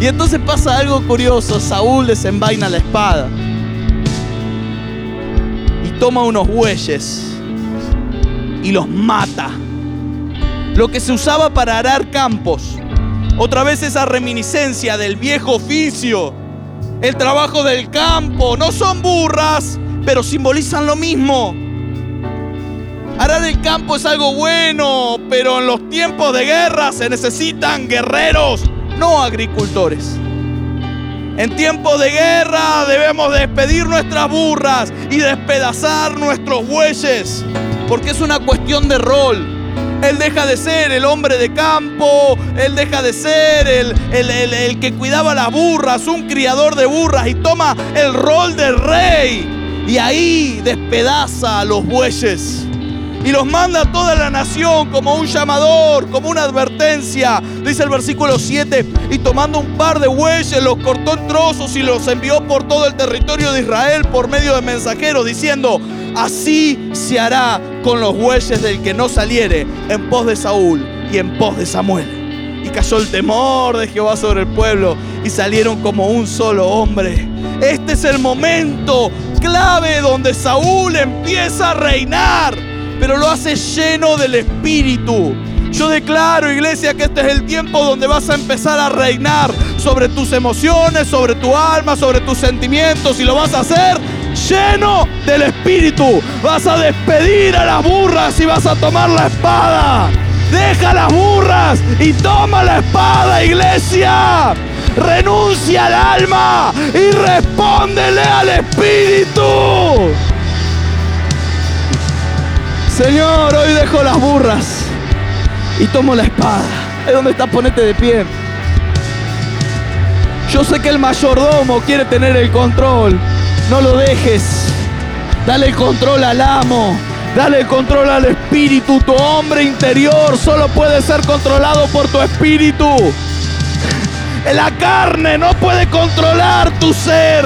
Y entonces pasa algo curioso. Saúl desenvaina la espada y toma unos bueyes y los mata. Lo que se usaba para arar campos. Otra vez esa reminiscencia del viejo oficio. El trabajo del campo. No son burras, pero simbolizan lo mismo. Arar el campo es algo bueno, pero en los tiempos de guerra se necesitan guerreros, no agricultores. En tiempos de guerra debemos despedir nuestras burras y despedazar nuestros bueyes, porque es una cuestión de rol. Él deja de ser el hombre de campo, él deja de ser el, el, el, que cuidaba las burras, un criador de burras, y toma el rol de rey. Y ahí despedaza a los bueyes y los manda a toda la nación como un llamador, como una advertencia. Dice el versículo 7, y tomando un par de bueyes los cortó en trozos y los envió por todo el territorio de Israel por medio de mensajeros, diciendo, así se hará con los bueyes del que no saliere en pos de Saúl y en pos de Samuel. Y cayó el temor de Jehová sobre el pueblo y salieron como un solo hombre. Este es el momento clave donde Saúl empieza a reinar pero lo hace lleno del Espíritu. Yo declaro, iglesia, que este es el tiempo donde vas a empezar a reinar sobre tus emociones, sobre tu alma, sobre tus sentimientos y lo vas a hacer lleno del Espíritu. Vas a despedir a las burras y vas a tomar la espada. Deja las burras y toma la espada, iglesia. Renuncia al alma y respóndele al Espíritu. Señor, hoy dejo las burras y tomo la espada. Es donde está, ponete de pie. Yo sé que el mayordomo quiere tener el control. No lo dejes. Dale el control al amo. Dale el control al espíritu. Tu hombre interior solo puede ser controlado por tu espíritu. La carne no puede controlar tu ser.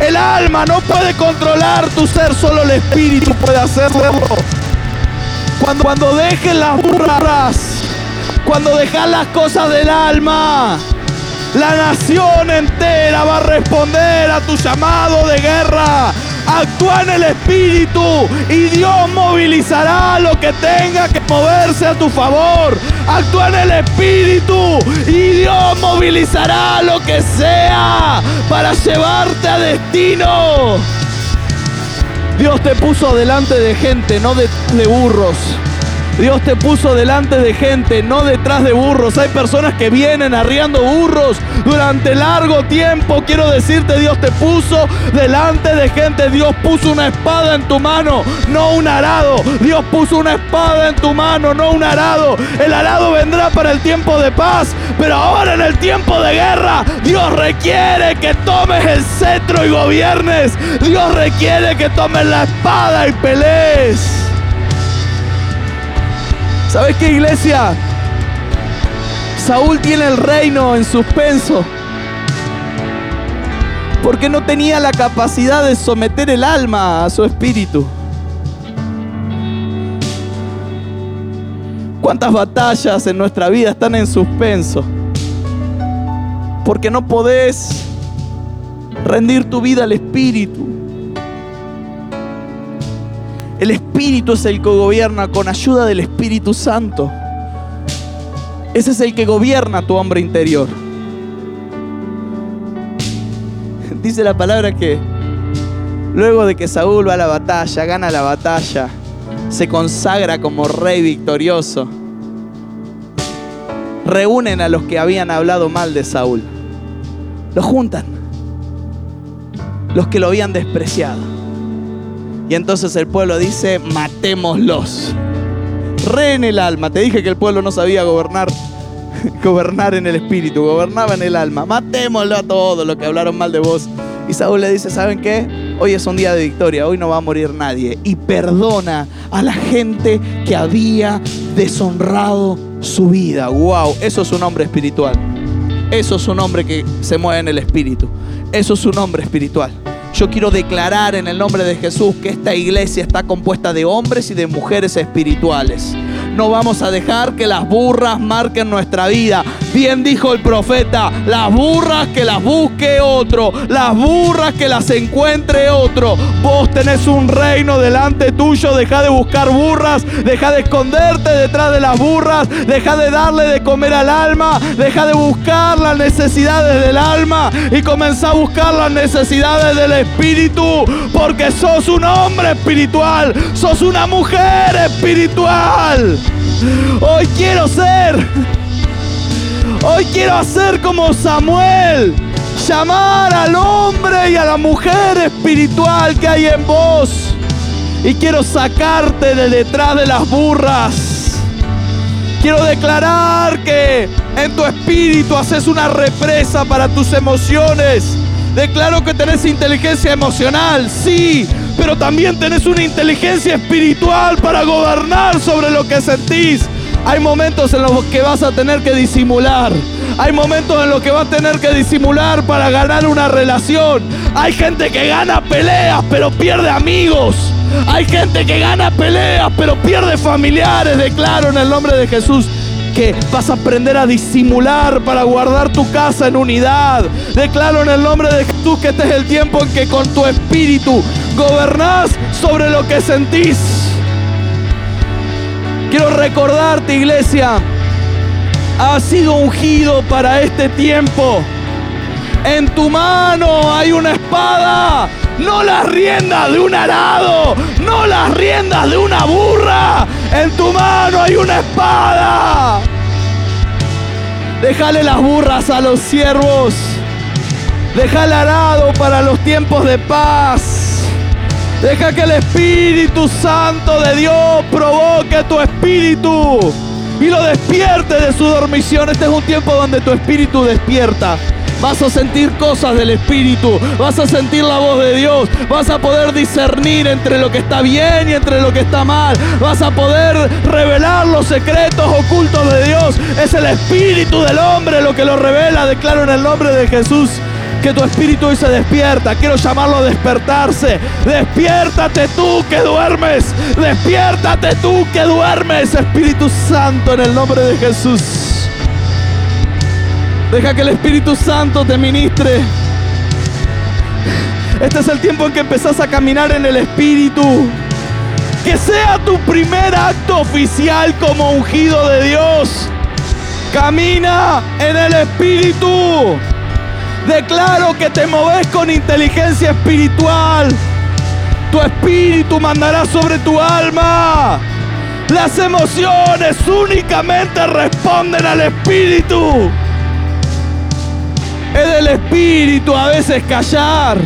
El alma no puede controlar tu ser, solo el espíritu puede hacerlo. Cuando, cuando dejes las burras, cuando dejas las cosas del alma, la nación entera va a responder a tu llamado de guerra. Actúa en el Espíritu y Dios movilizará lo que tenga que moverse a tu favor. Actúa en el Espíritu y Dios movilizará lo que sea para llevarte a destino. Dios te puso delante de gente, no de, de burros. Dios te puso delante de gente, no detrás de burros. Hay personas que vienen arriando burros durante largo tiempo. Quiero decirte, Dios te puso delante de gente. Dios puso una espada en tu mano, no un arado. Dios puso una espada en tu mano, no un arado. El arado vendrá para el tiempo de paz, pero ahora en el tiempo de guerra, Dios requiere que tomes el cetro y gobiernes. Dios requiere que tomes la espada y pelees. ¿Sabes qué iglesia? Saúl tiene el reino en suspenso. Porque no tenía la capacidad de someter el alma a su espíritu. ¿Cuántas batallas en nuestra vida están en suspenso? Porque no podés rendir tu vida al espíritu. El Espíritu es el que gobierna con ayuda del Espíritu Santo. Ese es el que gobierna tu hombre interior. Dice la palabra que luego de que Saúl va a la batalla, gana la batalla, se consagra como rey victorioso, reúnen a los que habían hablado mal de Saúl. Los juntan. Los que lo habían despreciado. Y entonces el pueblo dice, matémoslos. Re en el alma. Te dije que el pueblo no sabía gobernar, gobernar en el espíritu, gobernaba en el alma. Matémoslo a todos los que hablaron mal de vos. Y Saúl le dice, ¿saben qué? Hoy es un día de victoria, hoy no va a morir nadie. Y perdona a la gente que había deshonrado su vida. ¡Wow! Eso es un hombre espiritual. Eso es un hombre que se mueve en el espíritu. Eso es un hombre espiritual. Yo quiero declarar en el nombre de Jesús que esta iglesia está compuesta de hombres y de mujeres espirituales. No vamos a dejar que las burras marquen nuestra vida. Bien dijo el profeta, las burras que las busque otro, las burras que las encuentre otro. Vos tenés un reino delante tuyo, deja de buscar burras, deja de esconderte detrás de las burras, deja de darle de comer al alma, deja de buscar las necesidades del alma y comenzá a buscar las necesidades del espíritu, porque sos un hombre espiritual, sos una mujer espiritual. Hoy quiero ser, hoy quiero hacer como Samuel, llamar al hombre y a la mujer espiritual que hay en vos. Y quiero sacarte de detrás de las burras. Quiero declarar que en tu espíritu haces una represa para tus emociones. Declaro que tenés inteligencia emocional, sí, pero también tenés una inteligencia espiritual para gobernar sobre lo que sentís. Hay momentos en los que vas a tener que disimular. Hay momentos en los que vas a tener que disimular para ganar una relación. Hay gente que gana peleas pero pierde amigos. Hay gente que gana peleas pero pierde familiares. Declaro en el nombre de Jesús que vas a aprender a disimular para guardar tu casa en unidad. Declaro en el nombre de Jesús que este es el tiempo en que con tu espíritu gobernás sobre lo que sentís. Quiero recordarte, iglesia, has sido ungido para este tiempo. En tu mano hay una espada, no las riendas de un arado, no las riendas de una burra. En tu mano hay una espada. Déjale las burras a los siervos. Deja el arado para los tiempos de paz. Deja que el Espíritu Santo de Dios provoque tu espíritu y lo despierte de su dormición. Este es un tiempo donde tu espíritu despierta. Vas a sentir cosas del Espíritu, vas a sentir la voz de Dios, vas a poder discernir entre lo que está bien y entre lo que está mal, vas a poder revelar los secretos ocultos de Dios. Es el Espíritu del hombre lo que lo revela, declaro en el nombre de Jesús que tu espíritu hoy se despierta. Quiero llamarlo a despertarse. Despiértate tú que duermes. Despiértate tú que duermes, Espíritu Santo, en el nombre de Jesús. Deja que el Espíritu Santo te ministre. Este es el tiempo en que empezás a caminar en el Espíritu. Que sea tu primer acto oficial como ungido de Dios. Camina en el Espíritu. Declaro que te moves con inteligencia espiritual. Tu espíritu mandará sobre tu alma. Las emociones únicamente responden al espíritu. Es del espíritu a veces callar.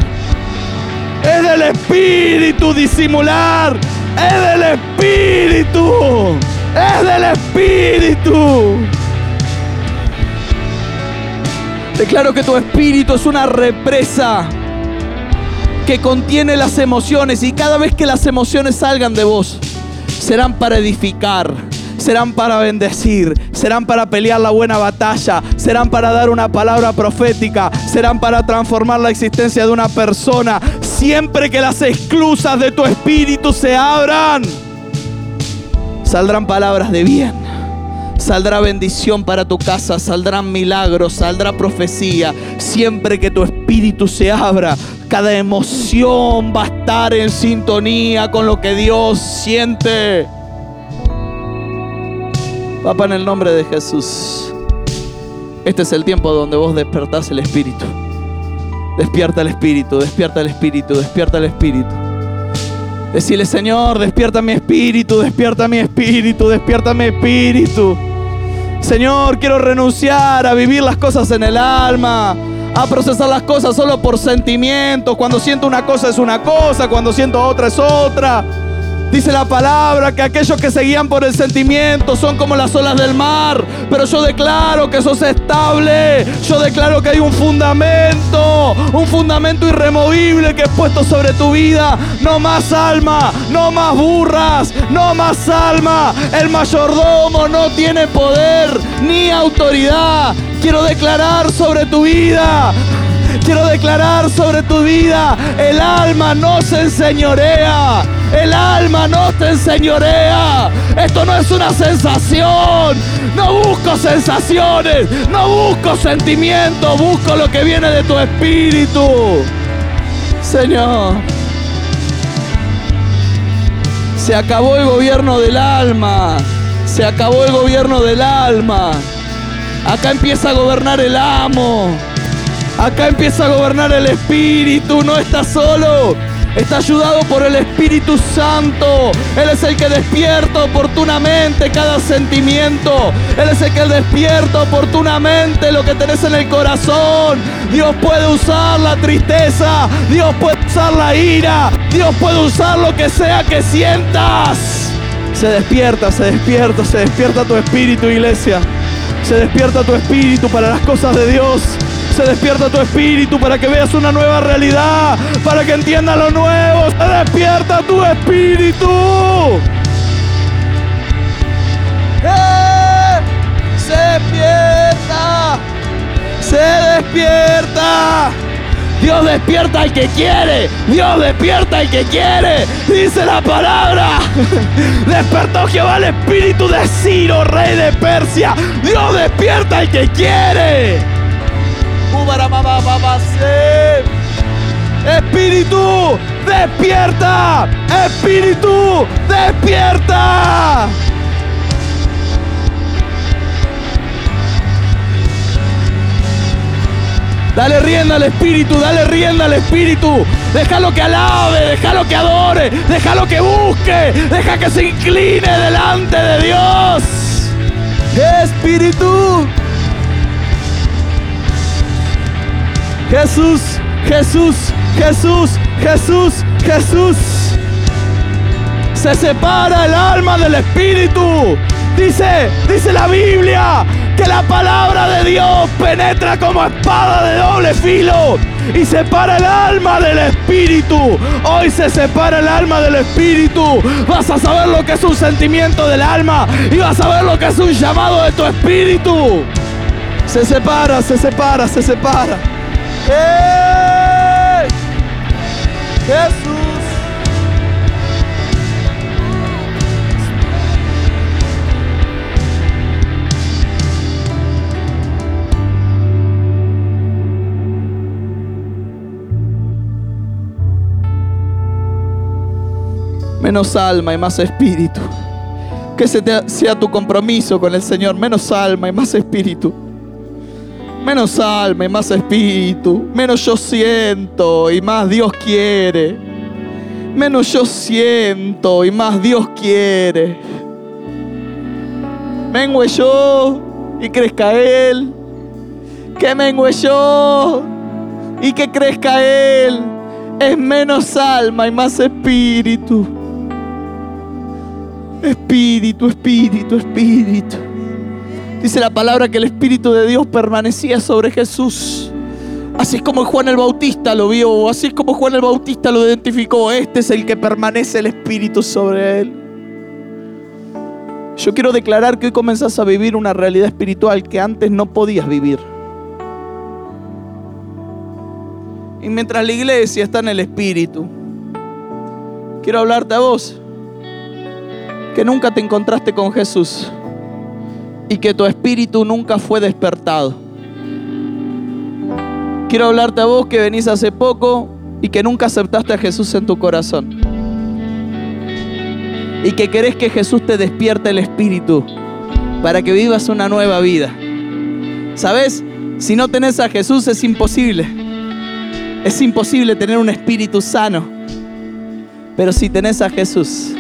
Es del espíritu disimular. Es del espíritu. Es del espíritu. Declaro que tu espíritu es una represa que contiene las emociones y cada vez que las emociones salgan de vos, serán para edificar, serán para bendecir, serán para pelear la buena batalla, serán para dar una palabra profética, serán para transformar la existencia de una persona. Siempre que las esclusas de tu espíritu se abran, saldrán palabras de bien Saldrá bendición para tu casa, saldrán milagros, saldrá profecía. Siempre que tu espíritu se abra, cada emoción va a estar en sintonía con lo que Dios siente. Papá, en el nombre de Jesús, este es el tiempo donde vos despertás el espíritu. Despierta el espíritu, despierta el espíritu, despierta el espíritu. Decirle, Señor, despierta mi espíritu, despierta mi espíritu, despierta mi espíritu. Señor, quiero renunciar a vivir las cosas en el alma, a procesar las cosas solo por sentimientos. Cuando siento una cosa es una cosa, cuando siento otra es otra. Dice la palabra que aquellos que se guían por el sentimiento son como las olas del mar. Pero yo declaro que eso es estable. Yo declaro que hay un fundamento. Un fundamento irremovible que es puesto sobre tu vida. No más alma. No más burras. No más alma. El mayordomo no tiene poder ni autoridad. Quiero declarar sobre tu vida Quiero declarar sobre tu vida, el alma no se enseñorea. El alma no te enseñorea. Esto no es una sensación. No busco sensaciones, no busco sentimientos, busco lo que viene de tu espíritu. Señor, se acabó el gobierno del alma, se acabó el gobierno del alma. Acá empieza a gobernar el amo. Acá empieza a gobernar el Espíritu. No está solo. Está ayudado por el Espíritu Santo. Él es el que despierta oportunamente cada sentimiento. Él es el que despierta oportunamente lo que tenés en el corazón. Dios puede usar la tristeza. Dios puede usar la ira. Dios puede usar lo que sea que sientas. Se despierta, se despierta, se despierta tu espíritu, iglesia. Se despierta tu espíritu para las cosas de Dios. Se despierta tu espíritu para que veas una nueva realidad, para que entiendas lo nuevo. Se despierta tu espíritu. ¡Eh! Se despierta. Se despierta. Dios despierta al que quiere. Dios despierta al que quiere. Dice la palabra. Despertó Jehová el espíritu de Ciro, rey de Persia. Dios despierta al que quiere. Espíritu, despierta. Espíritu, despierta. Dale rienda al Espíritu, dale rienda al Espíritu. Déjalo que alabe, déjalo que adore, déjalo que busque, deja que se incline delante de Dios. Espíritu. Jesús, Jesús, Jesús, Jesús, Jesús. Se separa el alma del Espíritu. Dice, dice la Biblia que la palabra de Dios penetra como espada de doble filo y separa el alma del espíritu. Hoy se separa el alma del espíritu. Vas a saber lo que es un sentimiento del alma y vas a ver lo que es un llamado de tu espíritu. Se separa, se separa, se separa. Jesús. menos alma y más espíritu. Que ese sea tu compromiso con el Señor, menos alma y más espíritu. Menos alma y más espíritu. Menos yo siento y más Dios quiere. Menos yo siento y más Dios quiere. Mengue yo y crezca Él. Que mengue yo y que crezca Él. Es menos alma y más espíritu. Espíritu, espíritu, espíritu. Dice la palabra que el Espíritu de Dios permanecía sobre Jesús. Así es como Juan el Bautista lo vio, así es como Juan el Bautista lo identificó. Este es el que permanece el Espíritu sobre él. Yo quiero declarar que hoy comenzás a vivir una realidad espiritual que antes no podías vivir. Y mientras la iglesia está en el Espíritu, quiero hablarte a vos que nunca te encontraste con Jesús y que tu espíritu nunca fue despertado. Quiero hablarte a vos que venís hace poco y que nunca aceptaste a Jesús en tu corazón. Y que querés que Jesús te despierte el espíritu para que vivas una nueva vida. ¿Sabes? Si no tenés a Jesús es imposible. Es imposible tener un espíritu sano. Pero si tenés a Jesús,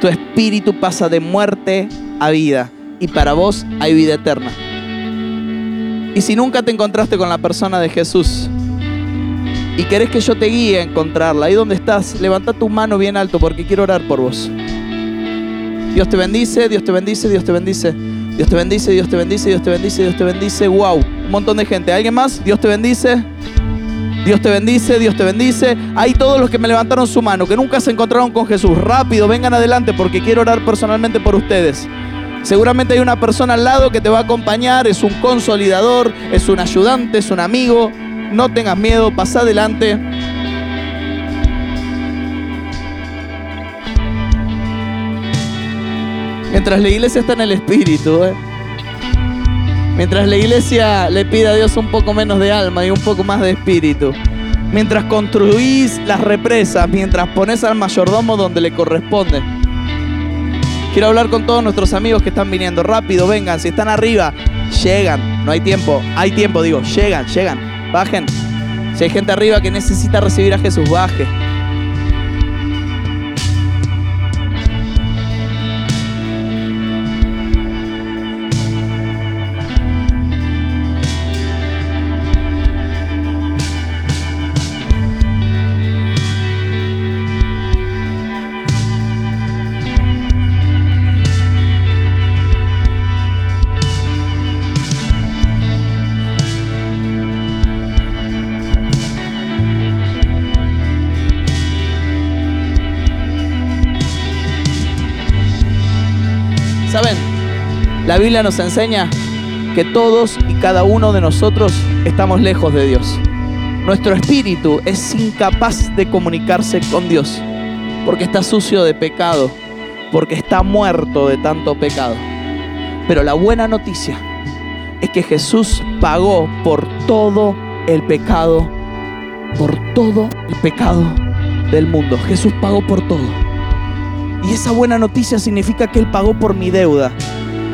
tu espíritu pasa de muerte a vida y para vos hay vida eterna. Y si nunca te encontraste con la persona de Jesús y querés que yo te guíe a encontrarla, ahí donde estás, levanta tu mano bien alto porque quiero orar por vos. Dios te bendice, Dios te bendice, Dios te bendice. Dios te bendice, Dios te bendice, Dios te bendice, Dios te bendice. Wow, un montón de gente. ¿Alguien más? Dios te bendice. Dios te bendice, Dios te bendice. Hay todos los que me levantaron su mano, que nunca se encontraron con Jesús. Rápido, vengan adelante porque quiero orar personalmente por ustedes. Seguramente hay una persona al lado que te va a acompañar, es un consolidador, es un ayudante, es un amigo. No tengas miedo, pasa adelante. Mientras la iglesia está en el Espíritu, ¿eh? Mientras la iglesia le pide a Dios un poco menos de alma y un poco más de espíritu. Mientras construís las represas, mientras pones al mayordomo donde le corresponde. Quiero hablar con todos nuestros amigos que están viniendo. Rápido, vengan. Si están arriba, llegan. No hay tiempo. Hay tiempo, digo. Llegan, llegan. Bajen. Si hay gente arriba que necesita recibir a Jesús, baje. Biblia nos enseña que todos y cada uno de nosotros estamos lejos de Dios. Nuestro espíritu es incapaz de comunicarse con Dios porque está sucio de pecado, porque está muerto de tanto pecado. Pero la buena noticia es que Jesús pagó por todo el pecado, por todo el pecado del mundo. Jesús pagó por todo. Y esa buena noticia significa que Él pagó por mi deuda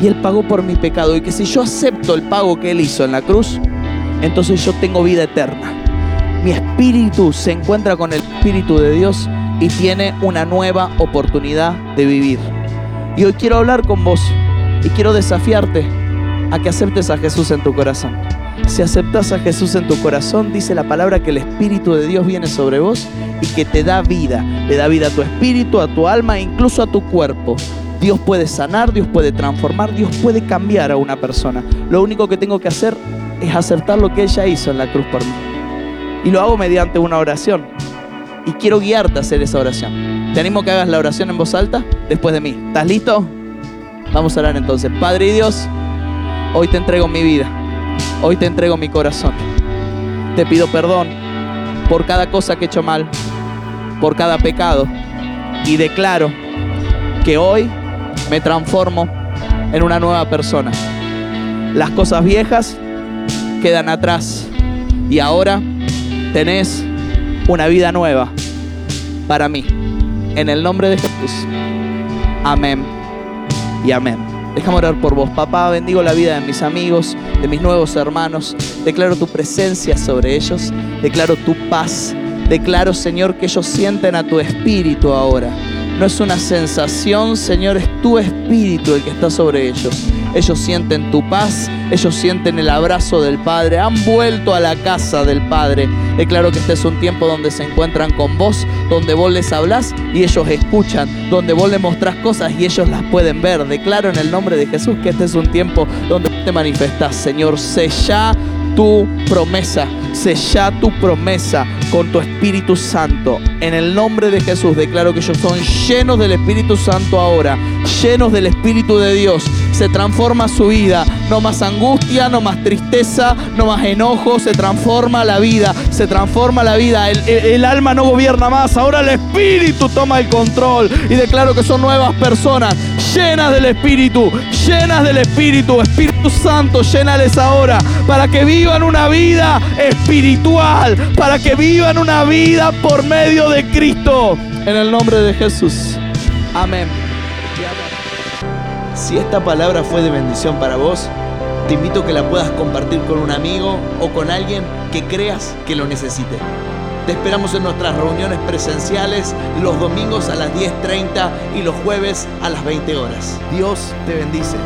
y Él pagó por mi pecado. Y que si yo acepto el pago que Él hizo en la cruz, entonces yo tengo vida eterna. Mi espíritu se encuentra con el Espíritu de Dios y tiene una nueva oportunidad de vivir. Y hoy quiero hablar con vos y quiero desafiarte a que aceptes a Jesús en tu corazón. Si aceptas a Jesús en tu corazón, dice la palabra que el Espíritu de Dios viene sobre vos y que te da vida. Le da vida a tu espíritu, a tu alma e incluso a tu cuerpo. Dios puede sanar, Dios puede transformar, Dios puede cambiar a una persona. Lo único que tengo que hacer es aceptar lo que ella hizo en la cruz por mí. Y lo hago mediante una oración. Y quiero guiarte a hacer esa oración. Te animo a que hagas la oración en voz alta después de mí. ¿Estás listo? Vamos a orar entonces. Padre y Dios, hoy te entrego mi vida. Hoy te entrego mi corazón. Te pido perdón por cada cosa que he hecho mal, por cada pecado. Y declaro que hoy me transformo en una nueva persona. Las cosas viejas quedan atrás y ahora tenés una vida nueva para mí. En el nombre de Jesús. Amén y amén. Déjame orar por vos. Papá, bendigo la vida de mis amigos, de mis nuevos hermanos. Declaro tu presencia sobre ellos. Declaro tu paz. Declaro, Señor, que ellos sienten a tu espíritu ahora. No es una sensación, Señor, es tu espíritu el que está sobre ellos. Ellos sienten tu paz, ellos sienten el abrazo del Padre, han vuelto a la casa del Padre. Declaro que este es un tiempo donde se encuentran con vos, donde vos les hablas y ellos escuchan, donde vos les mostrás cosas y ellos las pueden ver. Declaro en el nombre de Jesús que este es un tiempo donde te manifestás, Señor. Sella tu promesa, sella tu promesa con tu Espíritu Santo. En el nombre de Jesús declaro que ellos son llenos del Espíritu Santo ahora, llenos del Espíritu de Dios se transforma su vida. No más angustia, no más tristeza, no más enojo, se transforma la vida, se transforma la vida. El, alma no gobierna más, ahora el Espíritu toma el control y declaro que son nuevas personas, llenas del Espíritu, llenas del Espíritu, Espíritu Santo, llénales ahora para que vivan una vida espiritual, para que vivan una vida por medio de Cristo. En el nombre de Jesús. Amén. Si esta palabra fue de bendición para vos, te invito a que la puedas compartir con un amigo o con alguien que creas que lo necesite. Te esperamos en nuestras reuniones presenciales los domingos a las 10.30 y los jueves a las 20 horas. Dios te bendice.